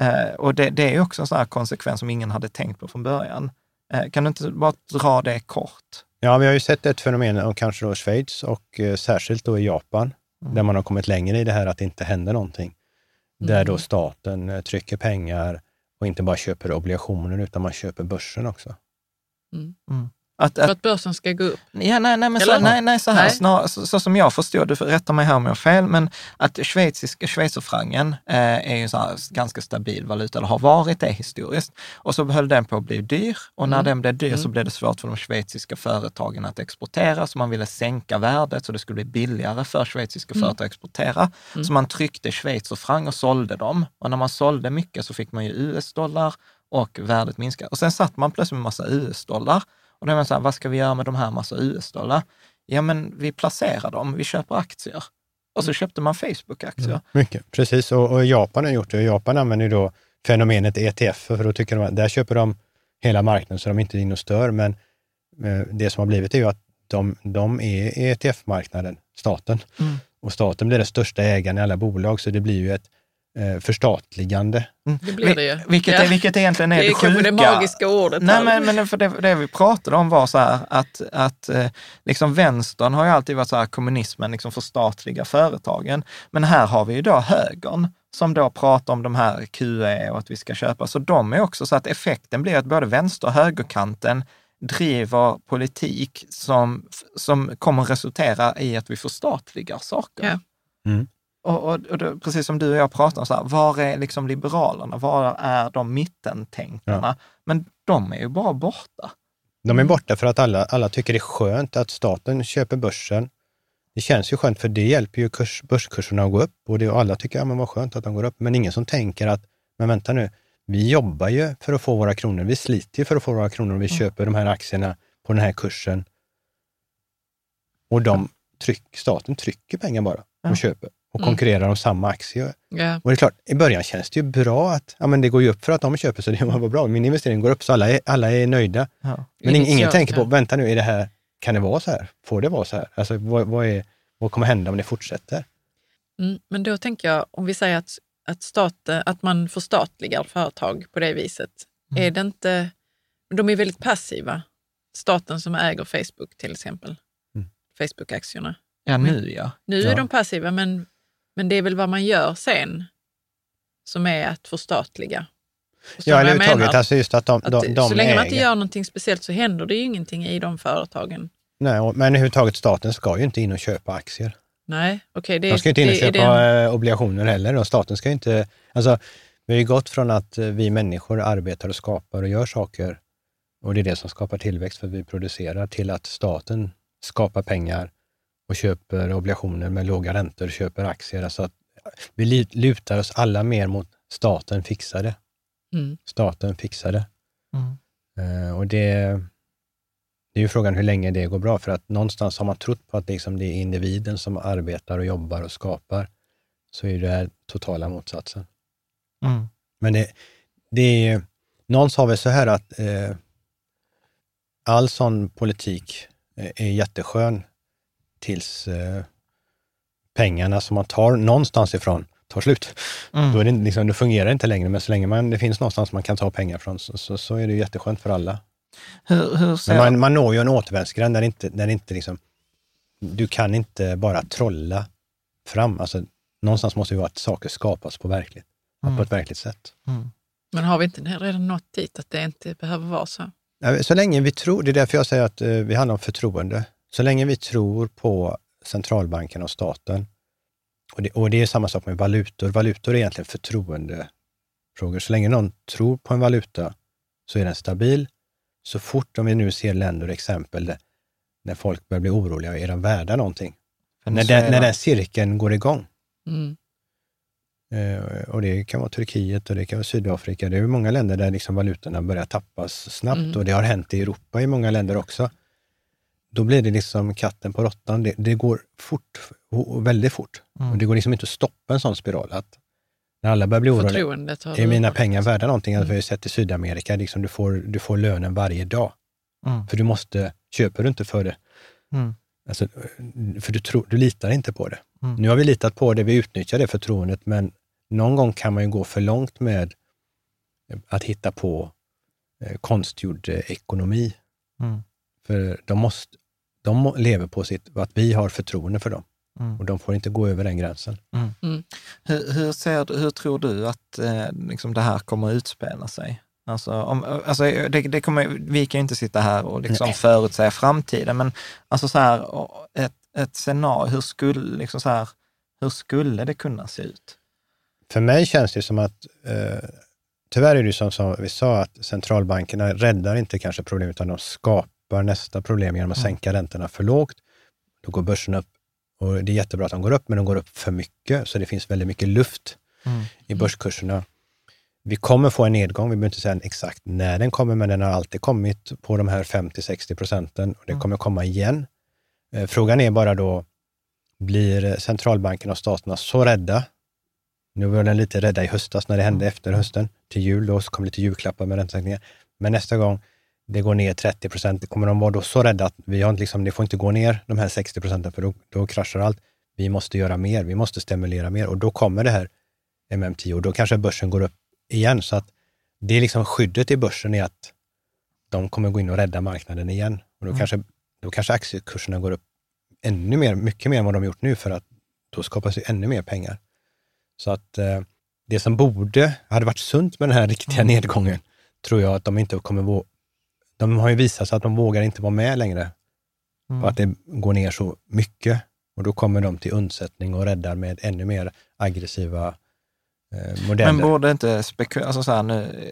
Eh, och det, det är ju också en sån här konsekvens som ingen hade tänkt på från början. Eh, kan du inte bara dra det kort? Ja, vi har ju sett ett fenomen, och kanske då Schweiz och eh, särskilt då i Japan, Mm. där man har kommit längre i det här att det inte händer någonting. Där Mm. då staten eh, trycker pengar och inte bara köper obligationer utan man köper börsen också. Att, För att, att börsen ska gå upp. Ja, nej, nej, men så, nej, nej, så här, Nej. Snar, så, så som jag förstår, du rätta mig här om jag har fel, men att schweizisk, schweizerfrancen eh, är ju en så ganska stabil valuta, eller har varit det historiskt. Och så höll den på att bli dyr och när Mm. den blev dyr så Mm. blev det svårt för de schweiziska företagen att exportera, så man ville sänka värdet så det skulle bli billigare för schweiziska Mm. företag att exportera. Mm. Så man tryckte schweizerfranc och sålde dem. Och när man sålde mycket så fick man ju US-dollar och värdet minskade. Och sen satt man plötsligt med massa US-dollar och då är man så här, vad ska vi göra med de här massa US-dollar? Ja, men vi placerar dem, vi köper aktier. och så köpte man Facebook-aktier. Mycket, precis. Och, och Japan har gjort det. Japan använder ju då fenomenet ETF, för då tycker de att där köper de hela marknaden så de är inte är inne och stör. Men eh, det som har blivit är ju att de, de är ETF-marknaden, staten. Mm. Och staten blir den största ägaren i alla bolag, så det blir ju ett eh, förstatligande. Det blir det ju. Vilket, Ja. är, vilket egentligen är Det det, är kanske sjuka. det magiska ordet. Nej, men, men för det, det vi pratade om var så här att, att eh, liksom vänstern har ju alltid varit så här, kommunismen liksom förstatliga företagen. Men här har vi ju då högern som då pratar om de här QE och att vi ska köpa. Så de är också så att effekten blir att både vänster och högerkanten driver politik som, som kommer resultera i att vi förstatligar saker. Ja. Mm. Och, och, och då, precis som du och jag pratar om, så här, var är liksom liberalerna? Var är de mittentänkarna? Men de är ju bara borta. De är borta för att alla, alla tycker det är skönt att staten köper börsen. Det känns ju skönt för det hjälper ju kurs, börskurserna att gå upp och det, och alla tycker, ja men vad skönt att de går upp. Men ingen som tänker att, men vänta nu, vi jobbar ju för att få våra kronor. Vi sliter ju för att få våra kronor och vi köper de här aktierna på den här kursen. Och de tryck, staten trycker pengar bara och Ja. köper och Mm. konkurrerar om samma aktier. Ja. Och det är klart, i början känns det ju bra att ja, men det går ju upp för att de köper, så det *laughs* var bra. Min investering går upp, så alla är, alla är nöjda. Ja. Men ing- ingen Initialt, tänker på, vänta nu, är det här, kan det vara så här? Får det vara så här? Alltså, vad, vad, är, vad kommer hända om det fortsätter? Mm, men då tänker jag, om vi säger att, att, staten, att man förstatligar företag på det viset, Mm. är det inte... De är väldigt passiva. Staten som äger Facebook till exempel. Mm. Facebook-aktierna. Ja, nu ja. Nu Ja. är de passiva, men, men det är väl vad man gör sen som är att förstatliga. Förstår Ja, överhuvudtaget, alltså just att de, Att de, de så länge äger. man inte gör någonting speciellt så händer det ju ingenting i de företagen. Nej, men överhuvudtaget, staten ska ju inte in och köpa aktier. Nej, okej. det, De ska ju inte in och köpa det- eh, obligationer heller. Och staten ska inte... Alltså, vi har ju gått från att eh, vi människor arbetar och skapar och gör saker och det är det som skapar tillväxt för att vi producerar, till att staten skapar pengar och köper obligationer med låga räntor, köper aktier. Alltså att vi lutar oss alla mer mot staten fixar det. Mm. Staten fixar det. Mm. Eh, och det, det är ju frågan hur länge det går bra, för att någonstans har man trott på att liksom det är individen som arbetar och jobbar och skapar, så är det här totala motsatsen. Mm. Men det, det är någon sa väl så här att eh, all sån politik eh, är jätteskön tills eh, pengarna som man tar någonstans ifrån tar slut. Mm. Då, är det, liksom, då fungerar det inte längre, men så länge man, det finns någonstans man kan ta pengar från så, så, så är det jätteskönt för alla. Hur, hur. Men man, man når ju en återvändsgränd där inte, där inte liksom, du kan inte bara trolla fram. Alltså, någonstans måste det vara att saker skapas på, verkligt, Mm. på ett verkligt sätt. Mm. Men har vi inte redan nått dit att det inte behöver vara så? Så länge vi tror, det är därför jag säger att eh, vi handlar om förtroende. Så länge vi tror på centralbanken och staten, och det, och det är samma sak med valutor. Valutor är egentligen förtroendefrågor. Så länge någon tror på en valuta så är den stabil. Så fort, om vi nu ser länder och exempel, när folk börjar bli oroliga, är de värda någonting? När den, när den cirkeln går igång, Mm. Eh, och det kan vara Turkiet och det kan vara Sydafrika. Det är många länder där liksom valutorna börjar tappas snabbt Mm. och det har hänt i Europa i många länder också. Då blir det liksom katten på råttan. Det, det går fort, väldigt fort. Mm. Och det går liksom inte att stoppa en sån spiral. Att när alla börjar bli oroliga, är mina pengar värda någonting? Alltså, Mm. vi har ju sett i Sydamerika, liksom, du, får, du får lönen varje dag. Mm. För du måste, köper du inte för det, Mm. alltså, för du, tror, du litar inte på det. Mm. Nu har vi litat på det, vi utnyttjar det förtroendet, men någon gång kan man ju gå för långt med att hitta på eh, konstgjord eh, ekonomi. Mm. För de, måste, de må- lever på sitt, att vi har förtroende för dem Mm. och de får inte gå över den gränsen. Hur, hur, ser, hur tror du att eh, liksom det här kommer utspela sig? Alltså, om, alltså det, det kommer, vi kan ju inte sitta här och liksom förutsäga framtiden, men alltså så här, ett, ett scenario, hur skulle, liksom så här, hur skulle det kunna se ut? För mig känns det som att, eh, tyvärr är det som, som vi sa, att centralbankerna räddar inte kanske problemet, utan de skapar nästa problem genom att Mm. sänka räntorna för lågt. Då går börsen upp och det är jättebra att de går upp, men de går upp för mycket, så det finns väldigt mycket luft Mm. i börskurserna. Vi kommer få en nedgång, vi behöver inte säga exakt när den kommer, men den har alltid kommit på de här 50-60 procenten och det Mm. kommer komma igen. Eh, Frågan är bara då, blir centralbankerna och staterna så rädda. Nu var den lite rädda i höstas när det hände efter hösten. Till jul då så kom lite julklappar med räntesänkningar. Men nästa gång det går ner 30 procent, kommer de vara då så rädda att vi har liksom, det får inte gå ner de här 60 procenten för då, då kraschar allt. Vi måste göra mer, vi måste stimulera mer och då kommer det här MM10 och då kanske börsen går upp igen. Så att det är liksom skyddet i börsen är att de kommer gå in och rädda marknaden igen. Och då, mm. kanske, då kanske aktiekurserna går upp ännu mer, mycket mer än vad de gjort nu för att då skapas det ännu mer pengar. Så att eh, det som borde, hade varit sunt med den här riktiga mm. nedgången, tror jag att de inte kommer De har ju visat sig att de vågar inte vara med längre mm. på att det går ner så mycket. Och då kommer de till undsättning och räddar med ännu mer aggressiva eh, modeller. Men borde inte spekulera, alltså så här nu,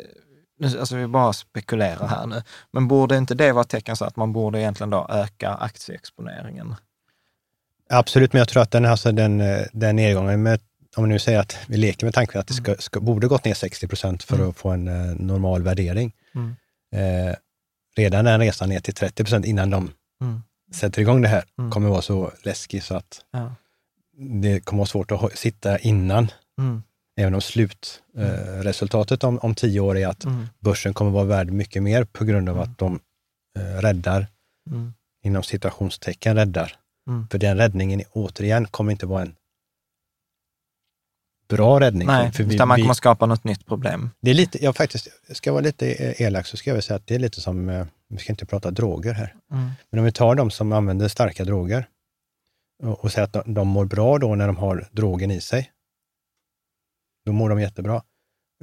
nu, alltså vi bara spekulerar här nu, men borde inte det vara ett tecken så att man borde egentligen då öka aktieexponeringen? Absolut, men jag tror att den, alltså den, eh, den nedgången, med, om vi nu säger att vi leker med tanken att det ska, ska, borde gått ner 60 procent för mm. att få en uh, normal värdering. Mm. Eh, redan den resan ner till 30 procent innan de mm. sätter igång det här mm. kommer vara så läskig så att ja. det kommer vara svårt att sitta innan. Mm. Även om slutresultatet eh, om, om tio år är att mm. börsen kommer vara värd mycket mer på grund av att de eh, räddar, inom situationstecken räddar, Mm. För den räddningen, återigen, kommer inte vara en bra räddning. Nej, för vi, utan man kommer skapa något nytt problem. Det är lite, jag faktiskt, ska vara lite elak så ska jag säga att det är lite som, eh, vi ska inte prata droger här, mm. men om vi tar de som använder starka droger och, och säger att de, de mår bra då när de har drogen i sig, då mår de jättebra.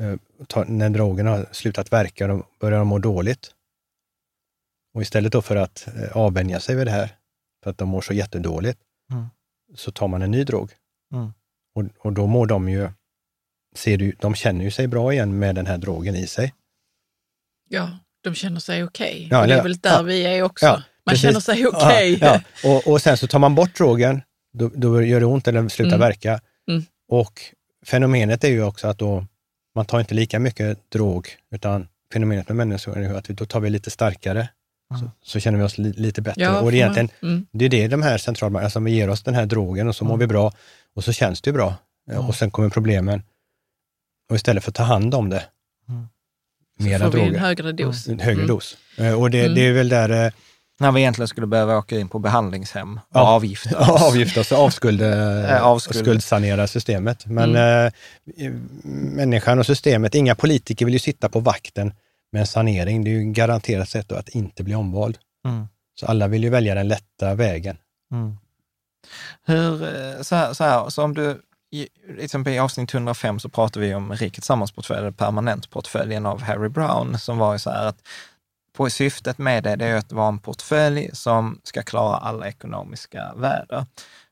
Uh, ta, när drogen har slutat verka, då börjar de må dåligt. Och istället då för att uh, avvänja sig vid det här, för att de mår så jättedåligt, mm. så tar man en ny drog. Mm. Och, och då mår de ju, ser du, de känner ju sig bra igen med den här drogen i sig. Ja, de känner sig okej. Okay. Ja, det är väl där ja, vi är också. Ja, man precis. känner sig okej. Okay. Ja, och, och sen så tar man bort drogen, då, då gör det ont eller slutar mm. verka. Mm. Och fenomenet är ju också att då, man tar inte lika mycket drog, utan fenomenet med människor är att då tar vi lite starkare så, så, känner vi oss li, lite bättre. Ja, och det, egentligen, mm. det är det de här centralbankerna, alltså ger oss den här drogen och så mår vi bra och så känns det bra. Mm. Och sen kommer problemen. Och istället för att ta hand om det, mm. mera så får droger. vi en högre dos. En högre dos. Eh, och det, det är väl där eh, när vi egentligen skulle behöva åka in på behandlingshem och ja, avgifta oss. *laughs* avgifta oss och avskuld, avskuldsanera systemet. Men mm. eh, människan och systemet, inga politiker vill ju sitta på vakten med en sanering, det är ju garanterat sätt att inte bli omvald. Mm. Så alla vill ju välja den lätta vägen. Mm. Hur, eh, så här, så, här, så om du, i, liksom i avsnitt 105 så pratar vi om Riket Sammansportfölj, permanentportföljen av Harry Brown, som var ju så här att på syftet med det, det är att vara en portfölj som ska klara alla ekonomiska väder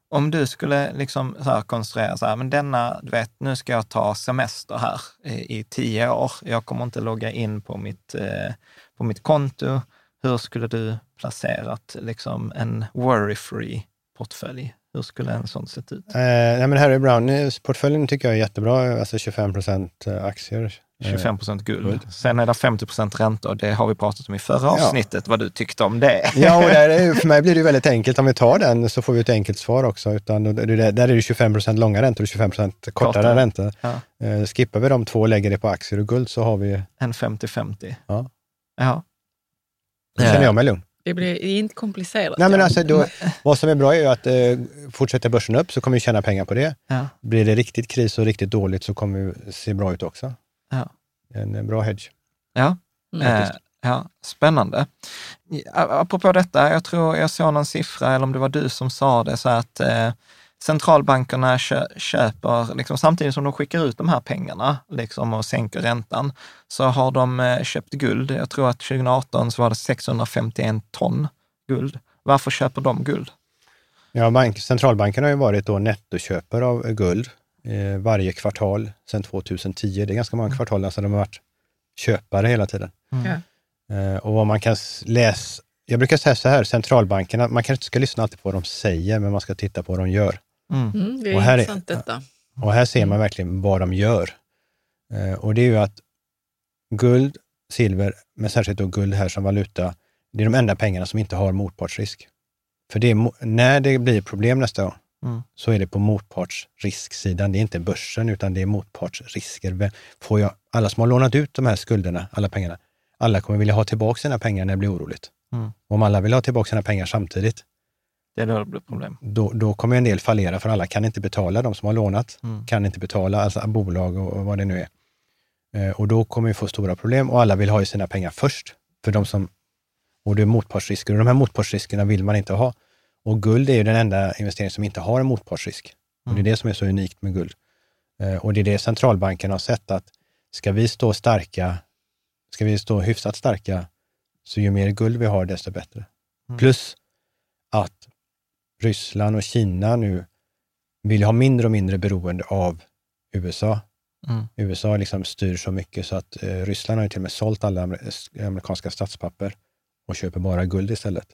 om du skulle liksom så här konstruera så här, men denna, du vet, nu ska jag ta semester här i, i tio år. Jag kommer inte logga in på mitt, eh, på mitt konto. Hur skulle du placerat liksom en worry-free portfölj? Hur skulle en sån sett ut? Eh, nej, men Harry Brown-portföljen tycker jag är jättebra, alltså 25 procent eh, aktier, 25 procent guld. Sen är det 50 procent räntor. Det har vi pratat om i förra avsnittet, vad du tyckte om det. *laughs* Ja, och där, för mig blir det väldigt enkelt. Om vi tar den så får vi ett enkelt svar också. Utan där är det 25 procent långa räntor och 25 procent kortare, kortare räntor. Ja. Uh, skippar vi de två och lägger det på aktier och guld så har vi... En 50-50. Ja. ja. Då känner jag mig lugn. Det blir inte komplicerat. Nej, men alltså, då, vad som är bra är ju att eh, fortsätter börsen upp så kommer vi tjäna pengar på det. Ja. Blir det riktigt kris och riktigt dåligt så kommer det se bra ut också. Ja. En bra hedge. Ja, mm. eh, ja spännande. Apropå detta, jag tror jag såg någon siffra, eller om det var du som sa det, så att eh, centralbankerna köper, liksom, samtidigt som de skickar ut de här pengarna liksom, och sänker räntan, så har de eh, köpt guld. Jag tror att 2018 så var det 651 ton guld. Varför köper de guld? Ja, bank, centralbanken har ju varit då nettoköpare av guld eh, varje kvartal sedan 2010. Det är ganska många mm. kvartal alltså de har varit köpare hela tiden. Mm. Eh, och vad man kan läsa, jag brukar säga så här, centralbankerna, man kanske inte ska lyssna alltid på vad de säger, men man ska titta på vad de gör. Mm. Mm, det är och här intressant är, detta. Och här ser man mm. verkligen vad de gör. Eh, och det är ju att guld, silver, men särskilt då guld här som valuta, det är de enda pengarna som inte har motpartsrisk. För det, när det blir problem nästa gång, Mm. så är det på motpartsrisksidan. Det är inte börsen, utan det är motpartsrisker. Får jag, alla som har lånat ut de här skulderna, alla pengarna, alla kommer vilja ha tillbaka sina pengar när det blir oroligt. Mm. Om alla vill ha tillbaka sina pengar samtidigt, Det är blir problem. då, då kommer en del fallera, för alla kan inte betala. De som har lånat Mm. kan inte betala, alltså bolag och, och vad det nu är. Eh, och då kommer vi få stora problem och alla vill ha sina pengar först. För de som, och det är motpartsrisker och de här motpartsriskerna vill man inte ha. Och guld är ju den enda investering som inte har en motpartsrisk. Och det är det som är så unikt med guld. Eh, och det är det centralbanken har sett att ska vi stå starka, ska vi stå hyfsat starka, så ju mer guld vi har, desto bättre. Plus att Ryssland och Kina nu vill ha mindre och mindre beroende av USA. Mm. USA liksom styr så mycket så att eh, Ryssland har till och med sålt alla amer- amerikanska statspapper och köper bara guld istället.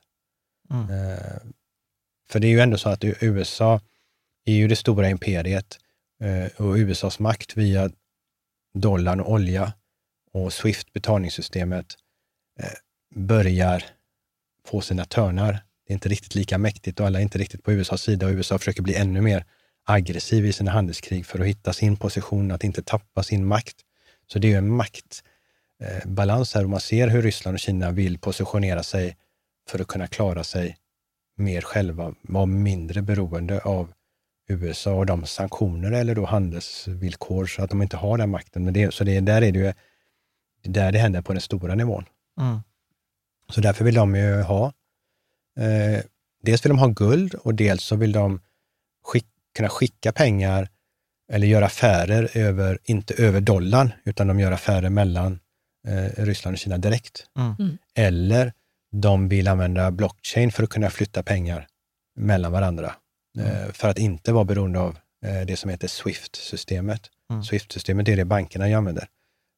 Mm. Eh, för det är ju ändå så att USA är ju det stora imperiet eh, och USAs makt via dollarn och olja och Swift betalningssystemet eh, börjar få sina törnar. Det är inte riktigt lika mäktigt och alla är inte riktigt på USAs sida och USA försöker bli ännu mer aggressiv i sina handelskrig för att hitta sin position, att inte tappa sin makt. Så det är ju en maktbalans här och man ser hur Ryssland och Kina vill positionera sig för att kunna klara sig mer själva, vara mindre beroende av USA och de sanktioner eller då handelsvillkor så att de inte har den makten. Men det, så det, där är det ju där det händer på den stora nivån. Mm. Så därför vill de ju ha, eh, dels vill de ha guld och dels så vill de skick, kunna skicka pengar eller göra affärer över, inte över dollarn, utan de gör affärer mellan eh, Ryssland och Kina direkt. Mm. Mm. Eller de vill använda blockchain för att kunna flytta pengar mellan varandra. Eh, för att inte vara beroende av eh, det som heter Swift-systemet. Mm. Swift-systemet är det bankerna använder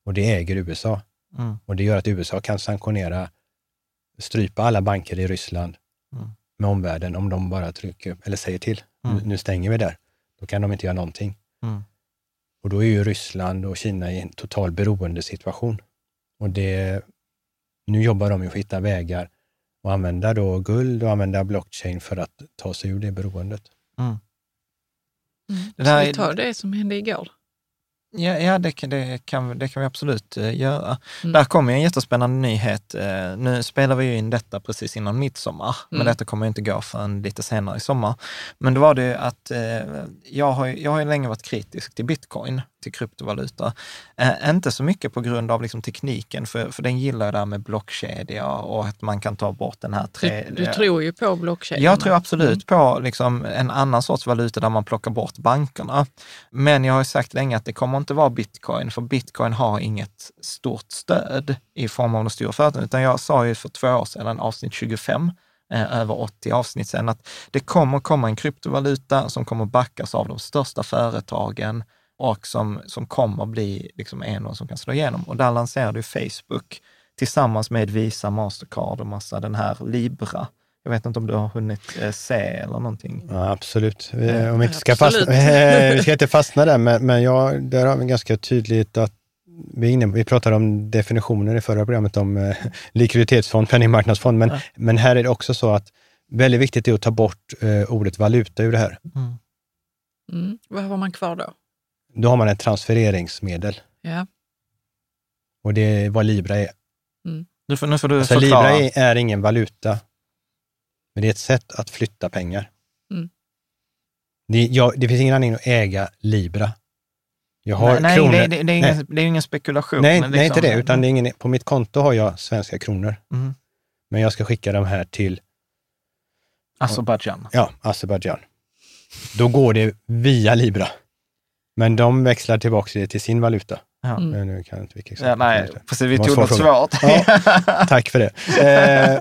och det äger USA. Mm. Och det gör att USA kan sanktionera, strypa alla banker i Ryssland Mm. med omvärlden om de bara trycker, eller säger till, Mm. nu, nu stänger vi där. Då kan de inte göra någonting. Mm. Och då är ju Ryssland och Kina i en total beroendesituation. Och det, nu jobbar de för att hitta vägar och använda då guld och använda blockchain för att ta sig ur det beroendet. Mm. Mm. Det där Ska vi är- ta det som hände igår? Ja, ja det, kan, det, kan, det kan vi absolut eh, göra. Mm. Där kommer en jättespännande nyhet. Eh, nu spelar vi ju in detta precis innan midsommar, men Mm. detta kommer inte gå förrän lite senare i sommar. Men då var det ju att eh, jag, har, jag har ju länge varit kritisk till bitcoin, till kryptovaluta. Eh, inte så mycket på grund av liksom tekniken, för, för den gillar det där med blockkedja och att man kan ta bort den här tre... Du, du tror ju på blockkedjorna. Jag tror absolut på liksom en annan sorts valuta där man plockar bort bankerna. Men jag har ju sagt länge att det kommer inte vara bitcoin, för bitcoin har inget stort stöd i form av de stora företagen. Utan jag sa ju för två år sedan, avsnitt 25, eh, över 80 avsnitt sedan, att det kommer komma en kryptovaluta som kommer backas av de största företagen och som, som kommer bli liksom en av som kan slå igenom. Och där lanserade ju Facebook tillsammans med Visa, Mastercard och massa den här Libra. Jag vet inte om du har hunnit eh, se eller någonting. Ja, absolut. Vi, om vi, inte ska absolut. fastna, *laughs* vi ska *laughs* inte fastna där, men, men ja, där har vi ganska tydligt att vi, inne, vi pratade om definitioner i förra programmet om eh, *laughs* likviditetsfond, penningmarknadsfond, men, Ja. men här är det också så att väldigt viktigt är att ta bort eh, ordet valuta ur det här. Mm. Mm. Vad har man kvar då? Då har man ett transfereringsmedel Ja. och det är vad Libra är. Nu, får, nu får du Alltså, förklara. Libra är, är ingen valuta, men det är ett sätt att flytta pengar. Mm. Det, jag, det finns ingen anledning att äga Libra. Jag har nej, nej, kronor. det, det, det, är Nej. ingen, det är ingen spekulation. Nej, men nej, liksom- inte det, utan det är ingen, på mitt konto har jag svenska kronor, Mm. men jag ska skicka de här till Azerbajdzjan. ja, Azerbajdzjan. Då går det via Libra, men de växlar tillbaka det till sin valuta. Ja. Mm. Men Nu kan jag inte vilka Ja, exempel nej, precis, vi tog något svår svårt. Tack för det. Eh,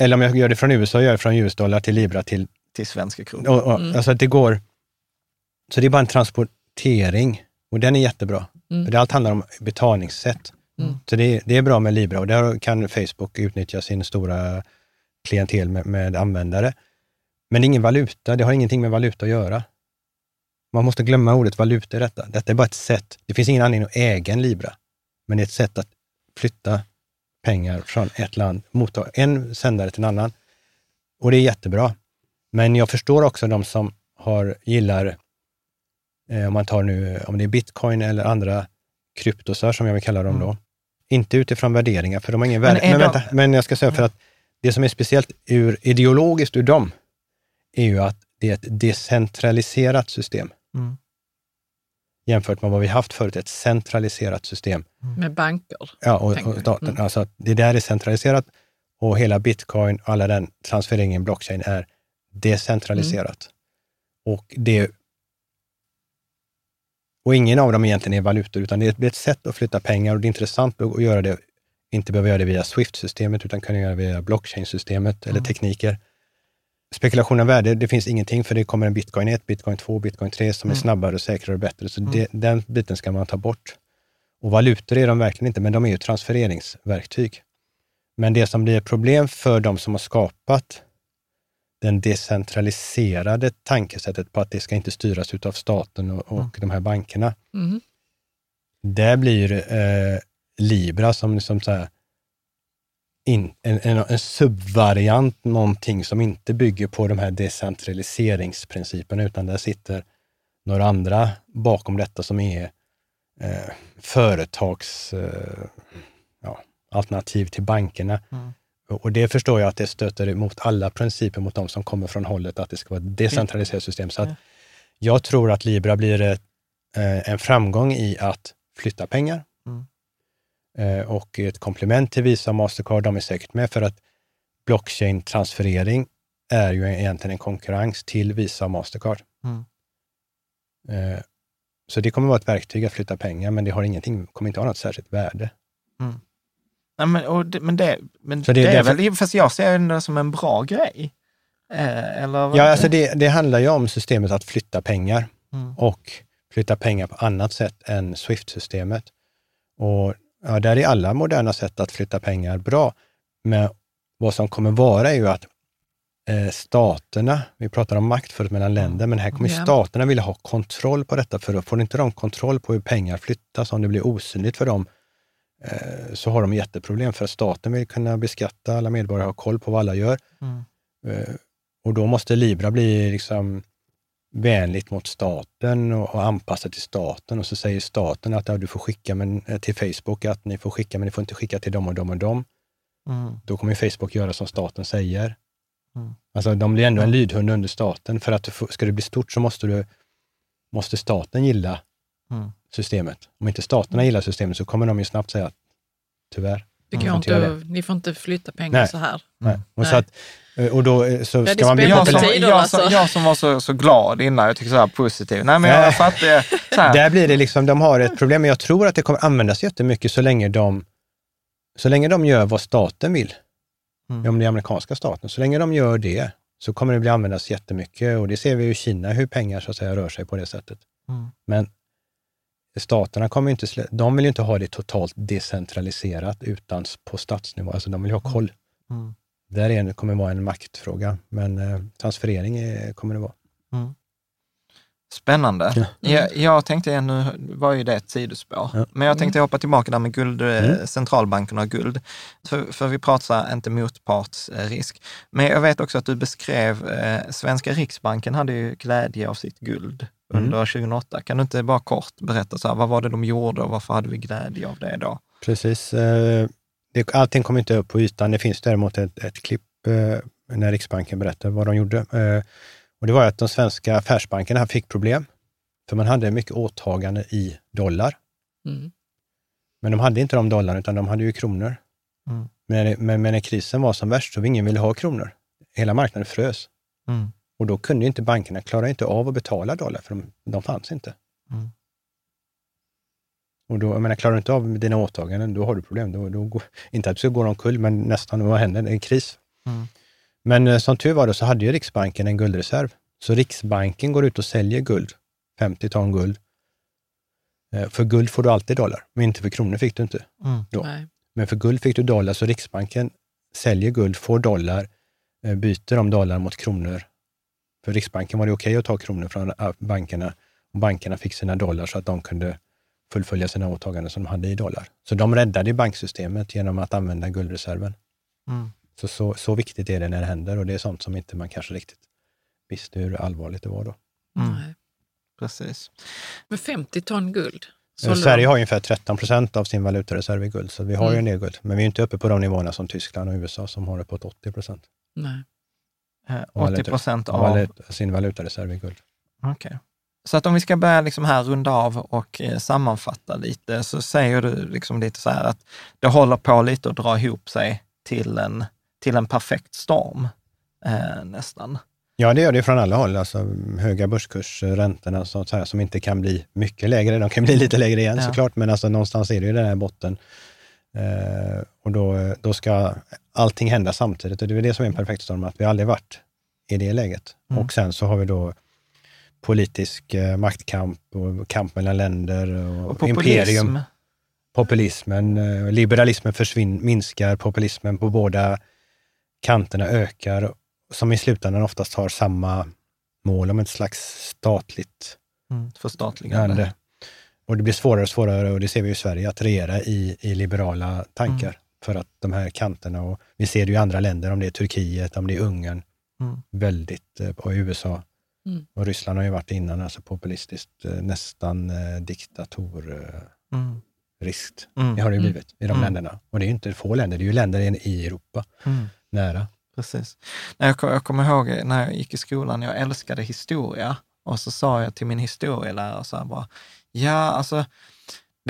eller om jag gör det från USA, gör det från US-dollar till Libra till... Till svenska kronor. Och, och, Mm. Alltså att det går... Så det är bara en transportering och den är jättebra. Mm. För det allt handlar om betalningssätt. Mm. Så det, det är bra med Libra och där kan Facebook utnyttja sin stora klientel med, med användare. Men det är ingen valuta, det har ingenting med valuta att göra. Man måste glömma ordet valuta i detta. Detta är bara ett sätt. Det finns ingen anledning att äga en Libra, men det är ett sätt att flytta pengar från ett land, motta en sändare till en annan. Och det är jättebra. Men jag förstår också de som har, gillar, eh, om man tar nu, om det är bitcoin eller andra kryptosar som jag vill kalla dem Mm. då, inte utifrån värderingar, för de har ingen Men värde. är Men, de- vänta, men jag ska säga för att det som är speciellt ur, ideologiskt ur dem, är ju att det är ett decentraliserat system Mm. jämfört med vad vi haft förut, ett centraliserat system. Med banker. Ja, och, och staten. Mm. Alltså det där är centraliserat och hela bitcoin och alla den transfereringen i blockchain är decentraliserat. Och, det, och ingen av dem egentligen är valutor, utan det är ett sätt att flytta pengar och det är intressant att göra det, inte behöva göra det via Swift-systemet, utan kan göra det via blockchain-systemet eller tekniker. Spekulation av värde, det finns ingenting för det kommer en bitcoin 1, bitcoin 2, bitcoin 3 som är snabbare, och säkrare och bättre. Så det, den biten ska man ta bort. Och valutor är de verkligen inte, men de är ju transfereringsverktyg. Men det som blir ett problem för de som har skapat den decentraliserade tankesättet på att det ska inte styras utav staten och, och de här bankerna. Mm. Där blir eh, Libra som liksom så här, in, en, en, en subvariant, någonting som inte bygger på de här decentraliseringsprinciperna, utan där sitter några andra bakom detta som är eh, företags eh, ja, alternativ till bankerna. Mm. Och det förstår jag att det stöter emot alla principer mot de som kommer från hållet att det ska vara ett decentraliserat system. Så att jag tror att Libra blir ett, eh, en framgång i att flytta pengar. Mm. Eh, och ett komplement till Visa och Mastercard, de är säkert med för att blockchain-transferering är ju egentligen en konkurrens till Visa och Mastercard. Mm. Eh, så det kommer vara ett verktyg att flytta pengar, men det har ingenting, kommer inte ha något särskilt värde. Nej, men, det, men det, men det, det- är därför- väl, fast jag ser det som en bra grej. Eh, eller? Ja, alltså det, det handlar ju om systemet att flytta pengar Mm. och flytta pengar på annat sätt än Swift-systemet. Och ja, där är alla moderna sätt att flytta pengar bra. Men vad som kommer vara är ju att eh, staterna, vi pratar om makt förut mellan länder, men här kommer Ja. staterna vilja ha kontroll på detta, för får inte de kontroll på hur pengar flyttas, om det blir osynligt för dem, eh, så har de jätteproblem, för staten vill kunna beskatta alla medborgare, ha koll på vad alla gör. Mm. Eh, Och då måste Libra bli liksom vänligt mot staten och, och anpassat till staten. Och så säger staten att ja, du får skicka men, eh, till Facebook att ni får skicka, men ni får inte skicka till dem och dem och dem. Mm. Då kommer Facebook göra som staten säger. Mm. Alltså de blir ändå en lydhund under staten. För att du ska det bli stort så måste, du, måste staten gilla Mm. systemet. Om inte staterna gillar systemet så kommer de ju snabbt säga att tyvärr. Det Mm. går Får inte ni får inte flytta pengar Nej. så här. Nej. Och, så Nej. att, eh, och då eh, så ska man bli Jag, inte som, jag, som, alltså. jag som var så, så glad innan, jag tycker så här positiv. Nej, men jag Nej. fattar. Så här. Där blir det liksom, de har ett problem, men jag tror att det kommer användas jättemycket så länge de, så länge de gör vad staten vill. Mm. Om det är amerikanska staten, så länge de gör det så kommer det bli användas jättemycket och det ser vi ju i Kina hur pengar så att säga rör sig på det sättet. Mm. Men staterna kommer inte, de vill ju inte ha det totalt decentraliserat utan på statsnivå, alltså de vill ha koll. Mm. Där är, det kommer vara en maktfråga, men eh, transferering är, kommer det vara. Mm. Spännande. Ja. Jag, jag tänkte, nu var ju det ett sidospår, Ja. men jag tänkte hoppa tillbaka där med guld, eh, Mm. centralbankerna och guld. För, för vi pratar inte motpartsrisk. Men jag vet också att du beskrev, eh, Svenska Riksbanken hade ju glädje av sitt guld Mm. under 2008. Kan du inte bara kort berätta, så här, vad var det de gjorde och varför hade vi glädje av det då? Precis. eh, Det, allting kommer inte upp på ytan. Det finns däremot ett, ett klipp eh, när Riksbanken berättar vad de gjorde. Eh, Och det var att de svenska affärsbankerna fick problem, för man hade mycket åtagande i dollar. Mm. Men de hade inte de dollarna, utan de hade ju kronor. Mm. Men, men, men när krisen var som värst så ingen ville ha kronor. Hela marknaden frös. Mm. Och då kunde inte bankerna klara inte av att betala dollar, för de, de fanns inte. Mm. Och då, jag menar, klarar du inte av dina åtaganden, då har du problem. Då, då går, inte att du ska gå omkull, men nästan, vad händer? Det är en kris. Mm. Men eh, som tur var då, så hade ju Riksbanken en guldreserv. Så Riksbanken går ut och säljer guld, 50 ton guld. Eh, För guld får du alltid dollar, men inte för kronor fick du inte. Mm. Då. Nej. Men för guld fick du dollar, så Riksbanken säljer guld, får dollar, eh, byter de dollar mot kronor. För Riksbanken var det okej att ta kronor från eh, bankerna och bankerna fick sina dollar så att de kunde fullfölja sina åtaganden som de hade i dollar. Så de räddade banksystemet genom att använda guldreserven. Mm. Så, så, så viktigt är det när det händer och det är sånt som inte man kanske riktigt visste hur allvarligt det var då. Mm. Nej. Precis. Men 50 ton guld. Eh, Sverige har ungefär 13 procent av sin valutareserv i guld, så vi har ju en Mm. del guld. Men vi är inte uppe på de nivåerna som Tyskland och USA som har uppåt 80 procent Nej. Eh, av 80 procent av sin valutareserv i guld. Okej. Så att om vi ska börja liksom här runda av och eh, sammanfatta lite, så säger du liksom lite så här att det håller på lite att dra ihop sig till en, till en perfekt storm, eh, nästan. Ja, det gör det från alla håll. Alltså, höga börskurser, räntorna sånt här, som inte kan bli mycket lägre. De kan bli lite lägre igen Ja. såklart, men alltså, någonstans är det ju den här botten. Eh, och då, då ska allting hända samtidigt. Och det är det som är en perfekt storm, att vi aldrig varit i det läget. Mm. Och sen så har vi då politisk eh, maktkamp och kamp mellan länder och, Och populism. imperium. Populismen, eh, liberalismen försvin, minskar, populismen på båda kanterna ökar, som i slutändan oftast har samma mål om ett slags statligt Mm, förstatligande. ande. Och det blir svårare och svårare, och det ser vi i Sverige, att regera i, i liberala tankar. Mm. För att de här kanterna, och vi ser det i andra länder, om det är Turkiet, om det är Ungern, Mm. väldigt, eh, och USA. Mm. Och Ryssland har ju varit innan, alltså populistiskt, eh, nästan eh, diktatoriskt. Mm. riskt. Mm. Det har det ju Mm. blivit i de Mm. länderna. Och det är ju inte få länder, det är ju länder i- Europa, Mm. nära. Precis. Jag, jag kommer ihåg när jag gick i skolan, jag älskade historia. Och så sa jag till min historielärare så här bara, ja alltså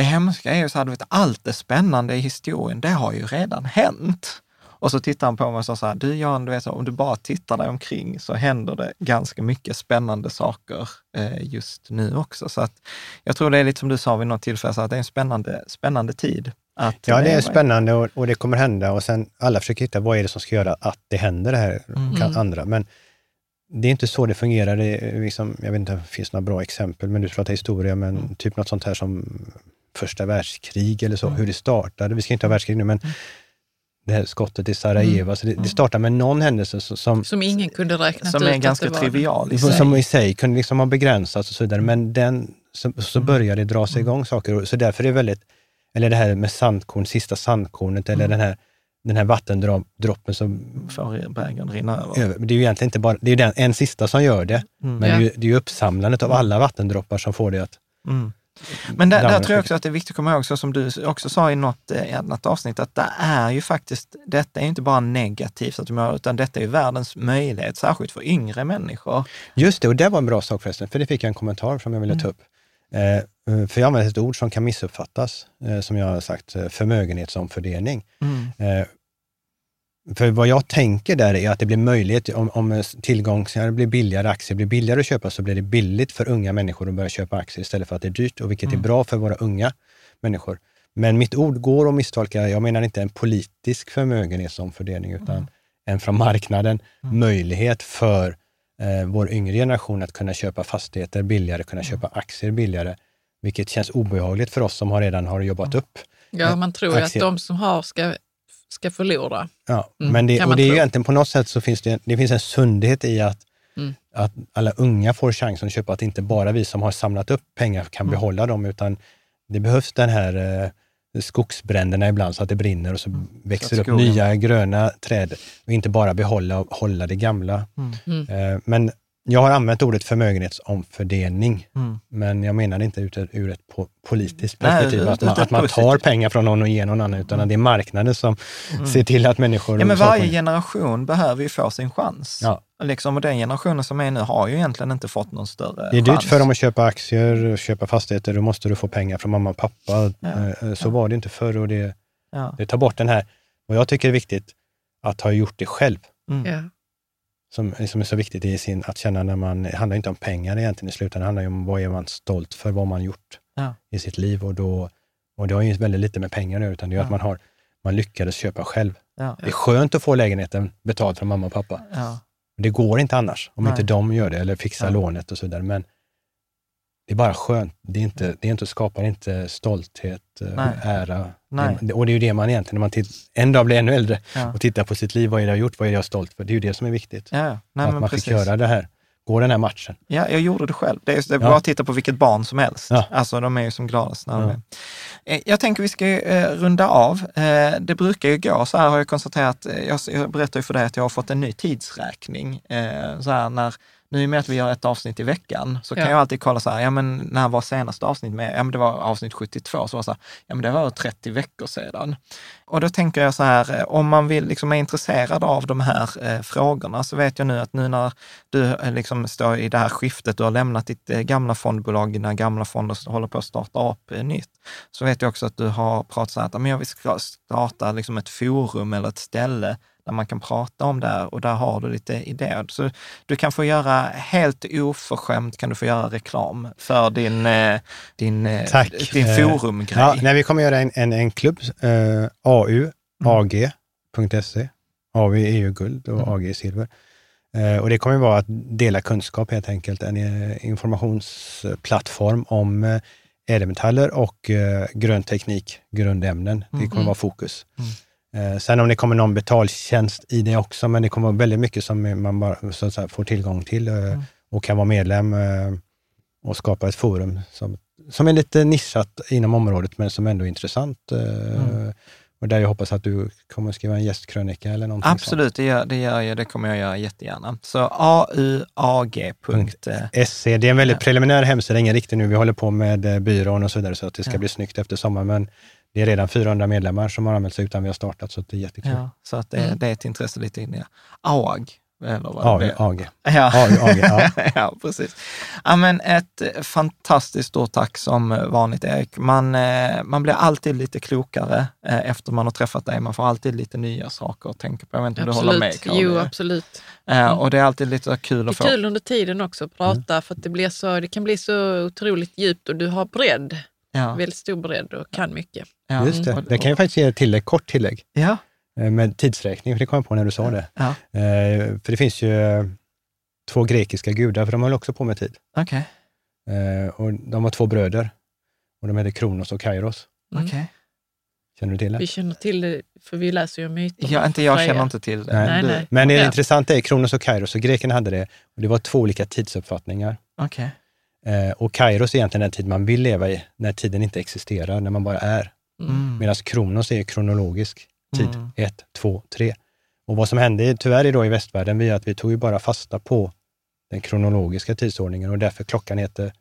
det hemska är ju så här, du vet, allt det spännande i historien, det har ju redan hänt. Och så tittade han på mig och sa så här, du Jan, du vet, om du bara tittar dig omkring så händer det ganska mycket spännande saker eh, just nu också. Så att jag tror det är lite som du sa vid något tillfälle, så att det är en spännande, spännande tid. Att Ja, det är spännande och, och det kommer hända och sen alla försöker hitta vad är det som ska göra att det händer det här Mm. kan Mm. andra. Men det är inte så det fungerar. Det liksom, jag vet inte om det finns några bra exempel, men du pratar historia, men Mm. typ något sånt här som första världskrig eller så, Mm. hur det startade. Vi ska inte ha världskrig nu, men det här skottet i Sarajevo, så det, det startar med någon händelse som, som, ingen kunde räkna Som ut är att ganska det trivial i sig. som i sig kunde liksom ha begränsats och så vidare, men den, så, så börjar det dra sig igång saker. Så därför är det väldigt, eller det här med sandkorn, sista sandkornet, eller den här, den här vattendroppen som Får bägaren rinna över. Det är ju egentligen inte bara, det är den, en sista som gör det, Mm. men Ja. det, är ju, det är ju uppsamlandet av alla vattendroppar som får det att... Mm. Men där, där tror jag också att det är viktigt att komma ihåg, så som du också sa i något eh, annat avsnitt, att det är ju faktiskt, detta är inte bara negativt, att de gör, utan detta är världens möjlighet, särskilt för yngre människor. Just det, och det var en bra sak förresten, för det fick jag en kommentar som jag ville ta upp. Eh, för jag använder ett ord som kan missuppfattas, eh, som jag har sagt, eh, förmögenhetsomfördelning. Eh, för vad jag tänker där är att det blir möjlighet, om, om tillgång, så det blir billigare, aktier blir billigare att köpa, så blir det billigt för unga människor att börja köpa aktier istället för att det är dyrt, och vilket Mm. är bra för våra unga människor. Men mitt ord går att misstolka, jag menar inte en politisk förmögenhetsomfördelning, utan Mm. en från marknaden möjlighet för eh, vår yngre generation att kunna köpa fastigheter billigare, kunna Mm. köpa aktier billigare, vilket känns obehagligt för oss som har redan har jobbat upp Ja, man tror ju att Aktier. de som har ska, ska förlora. Ja, Mm, men det, och det är ju tro. egentligen på något sätt så finns det, det finns en sundhet i att, Mm. att alla unga får chansen att köpa, att inte bara vi som har samlat upp pengar kan Mm. behålla dem, utan det behövs den här eh, skogsbränderna ibland så att det brinner och så växer Mm. att upp skogen- nya gröna träd och inte bara behålla och hålla det gamla. Mm. Eh, men jag har använt ordet förmögenhetsomfördelning, Mm. men jag menar inte ur, ur ett po- politiskt Nej, perspektiv, ur- att man, att man tar pengar från någon och ger någon annan, utan att det är marknaden som ser till att människor... Mm. Ja, men varje generation behöver ju få sin chans. Ja. Liksom, och den generationen som är nu har ju egentligen inte fått någon större Det är dyrt chans. för dem att köpa aktier, köpa fastigheter, då måste du få pengar från mamma och pappa. Ja, Eh, Så var det inte förr och det, Ja. det tar bort den här, vad jag tycker är viktigt, att ha gjort det själv. Mm. Som, som är så viktigt i sin, att känna när man, det handlar inte om pengar egentligen i slutändan, det handlar ju om vad är man stolt för, vad man gjort Ja. i sitt liv och då, och det har ju väldigt lite med pengar nu, utan det är Ja. att man har, man lyckades köpa själv. Ja. Det är skönt att få lägenheten betald från mamma och pappa. Det går inte annars, om Nej. inte de gör det eller fixar lånet och så vidare. Men det är bara skönt. Det, är inte, det är inte, skapar inte stolthet, eh, Nej. ära. Nej. Det, och det är ju det man egentligen, när man titt, en dag blir ännu äldre Ja. och tittar på sitt liv, vad är det jag har gjort, vad är det jag är stolt för? Det är ju det som är viktigt. Ja. Nej, att man precis. fick göra det här, gå den här matchen. Ja, jag gjorde det själv. Det är, det är bara att titta på vilket barn som helst. Alltså, de är ju som gladast när de är. Eh, Jag tänker vi ska eh, runda av. Eh, det brukar ju gå så här har jag konstaterat. eh, Jag, jag berättade ju för dig att jag har fått en ny tidsräkning. Eh, så här när, nu i och med att vi gör ett avsnitt i veckan, så kan Ja. jag alltid kolla så här, ja men när var senaste avsnitt med? Ja men det var avsnitt 72, så var så här, ja men det var 30 veckor sedan. Och då tänker jag så här, eh, om man vill, liksom är intresserad av de här eh, frågorna, så vet jag nu att nu när du eh, liksom står i det här skiftet, du har lämnat ditt eh, gamla fondbolag, dina gamla fonder håller på att starta upp eh, nytt, så vet jag också att du har pratat så här, att men jag vill starta liksom ett forum eller ett ställe där man kan prata om det här och där har du lite idéer. Så du kan få göra, helt oförskämt kan du få göra reklam för din, eh, din, eh, Tack. din Eh, forumgrej. Ja, nej, vi kommer göra en, en, en klubb, eh, AU, AG.se. AU är EU guld och Mm. AG är silver. Och det kommer vara att dela kunskap helt enkelt, en informationsplattform om ädelmetaller och grön teknik, grundämnen. Det kommer Mm. vara fokus. Eh, sen om det kommer någon betaltjänst i det också, men det kommer vara väldigt mycket som man bara så säga, får tillgång till eh, och kan vara medlem eh, och skapa ett forum som, som är lite nischat inom området, men som ändå är intressant. eh, Och där jag hoppas att du kommer skriva en gästkrönika eller någonting Absolut, det gör, det gör jag. Det kommer jag göra jättegärna. Så auag. sånt. SC, det är en väldigt preliminär hemsida, ingen riktig nu. Vi håller på med eh, byrån och så vidare, så att det ska bli snyggt efter sommaren. Men det är redan 400 medlemmar som har anmält sig utan vi har startat, så det är jättekul. Ja, så att det, Mm. det är ett intresse lite in i AG. Eller vad det. AG. *laughs* Ja. AG, ja. *laughs* ja, precis. Ja, men ett eh, fantastiskt stort tack som eh, vanligt, Erik. Man, eh, man blir alltid lite klokare efter man har träffat dig. Man får alltid lite nya saker att tänka på. Jag vet inte om du håller med, Absolut. Karin? Jo, absolut. Eh, Och det är alltid lite kul Det att är få. kul under tiden också att prata för att det, blir så, det kan bli så otroligt djupt och du har bredd. Ja, Väldigt stor bredd och kan mycket. Ja. Just det. Det kan jag faktiskt ge ett tillägg, kort tillägg Ja, eh, med tidsräkning, för det kom jag på när du sa det. ja. Eh, För det finns ju eh, två grekiska gudar, för de höll också på med tid. Eh, Och de var två bröder och de hette Kronos och Kairos. Mm. okej. Känner du till det? Vi känner till det, för vi läser ju myter. Ja, inte jag känner inte till det. Nej. men Nej, nej. Men det Ja. intressanta är Kronos och Kairos, och grekerna hade det. Och det var två olika tidsuppfattningar. Eh, och Kairos är egentligen den tid man vill leva i, när tiden inte existerar, när man bara är. Mm. Medan Kronos är kronologisk tid, Mm. ett, två, tre. Och vad som hände tyvärr idag i västvärlden, var att vi tog ju bara fasta på den kronologiska tidsordningen och därför klockan heter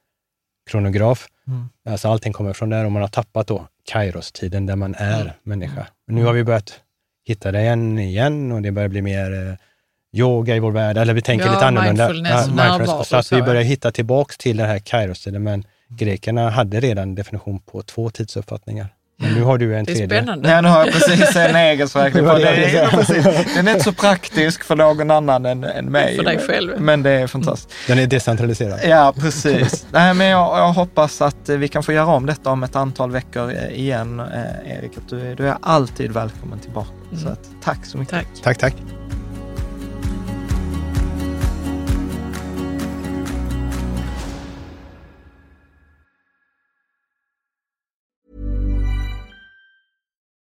kronograf. Mm. Alltså allting kommer från där och man har tappat då Kairos-tiden där man är Mm. människa. Men nu har vi börjat hitta det igen, igen och det börjar bli mer eh, yoga i vår värld, eller vi tänker Ja, lite annorlunda. mindfulness, närvaro, så att vi ja. börjar hitta tillbaks till den här Kairos-tiden, men grekerna hade redan definition på två tidsuppfattningar. Men nu har du en Det är tredje. spännande. Nej, nu har jag precis en på *laughs* Det var det. det *laughs* precis. Den är inte så praktisk för någon annan än, än mig. För dig men- själv. Men det är fantastiskt. Den är decentraliserad. Ja, precis. *laughs* Nej, men jag, jag hoppas att vi kan få göra om detta om ett antal veckor eh, igen, eh, Erik. Att du, är- du är alltid välkommen tillbaka. Så Mm. att, tack så mycket. Tack. Tack, tack.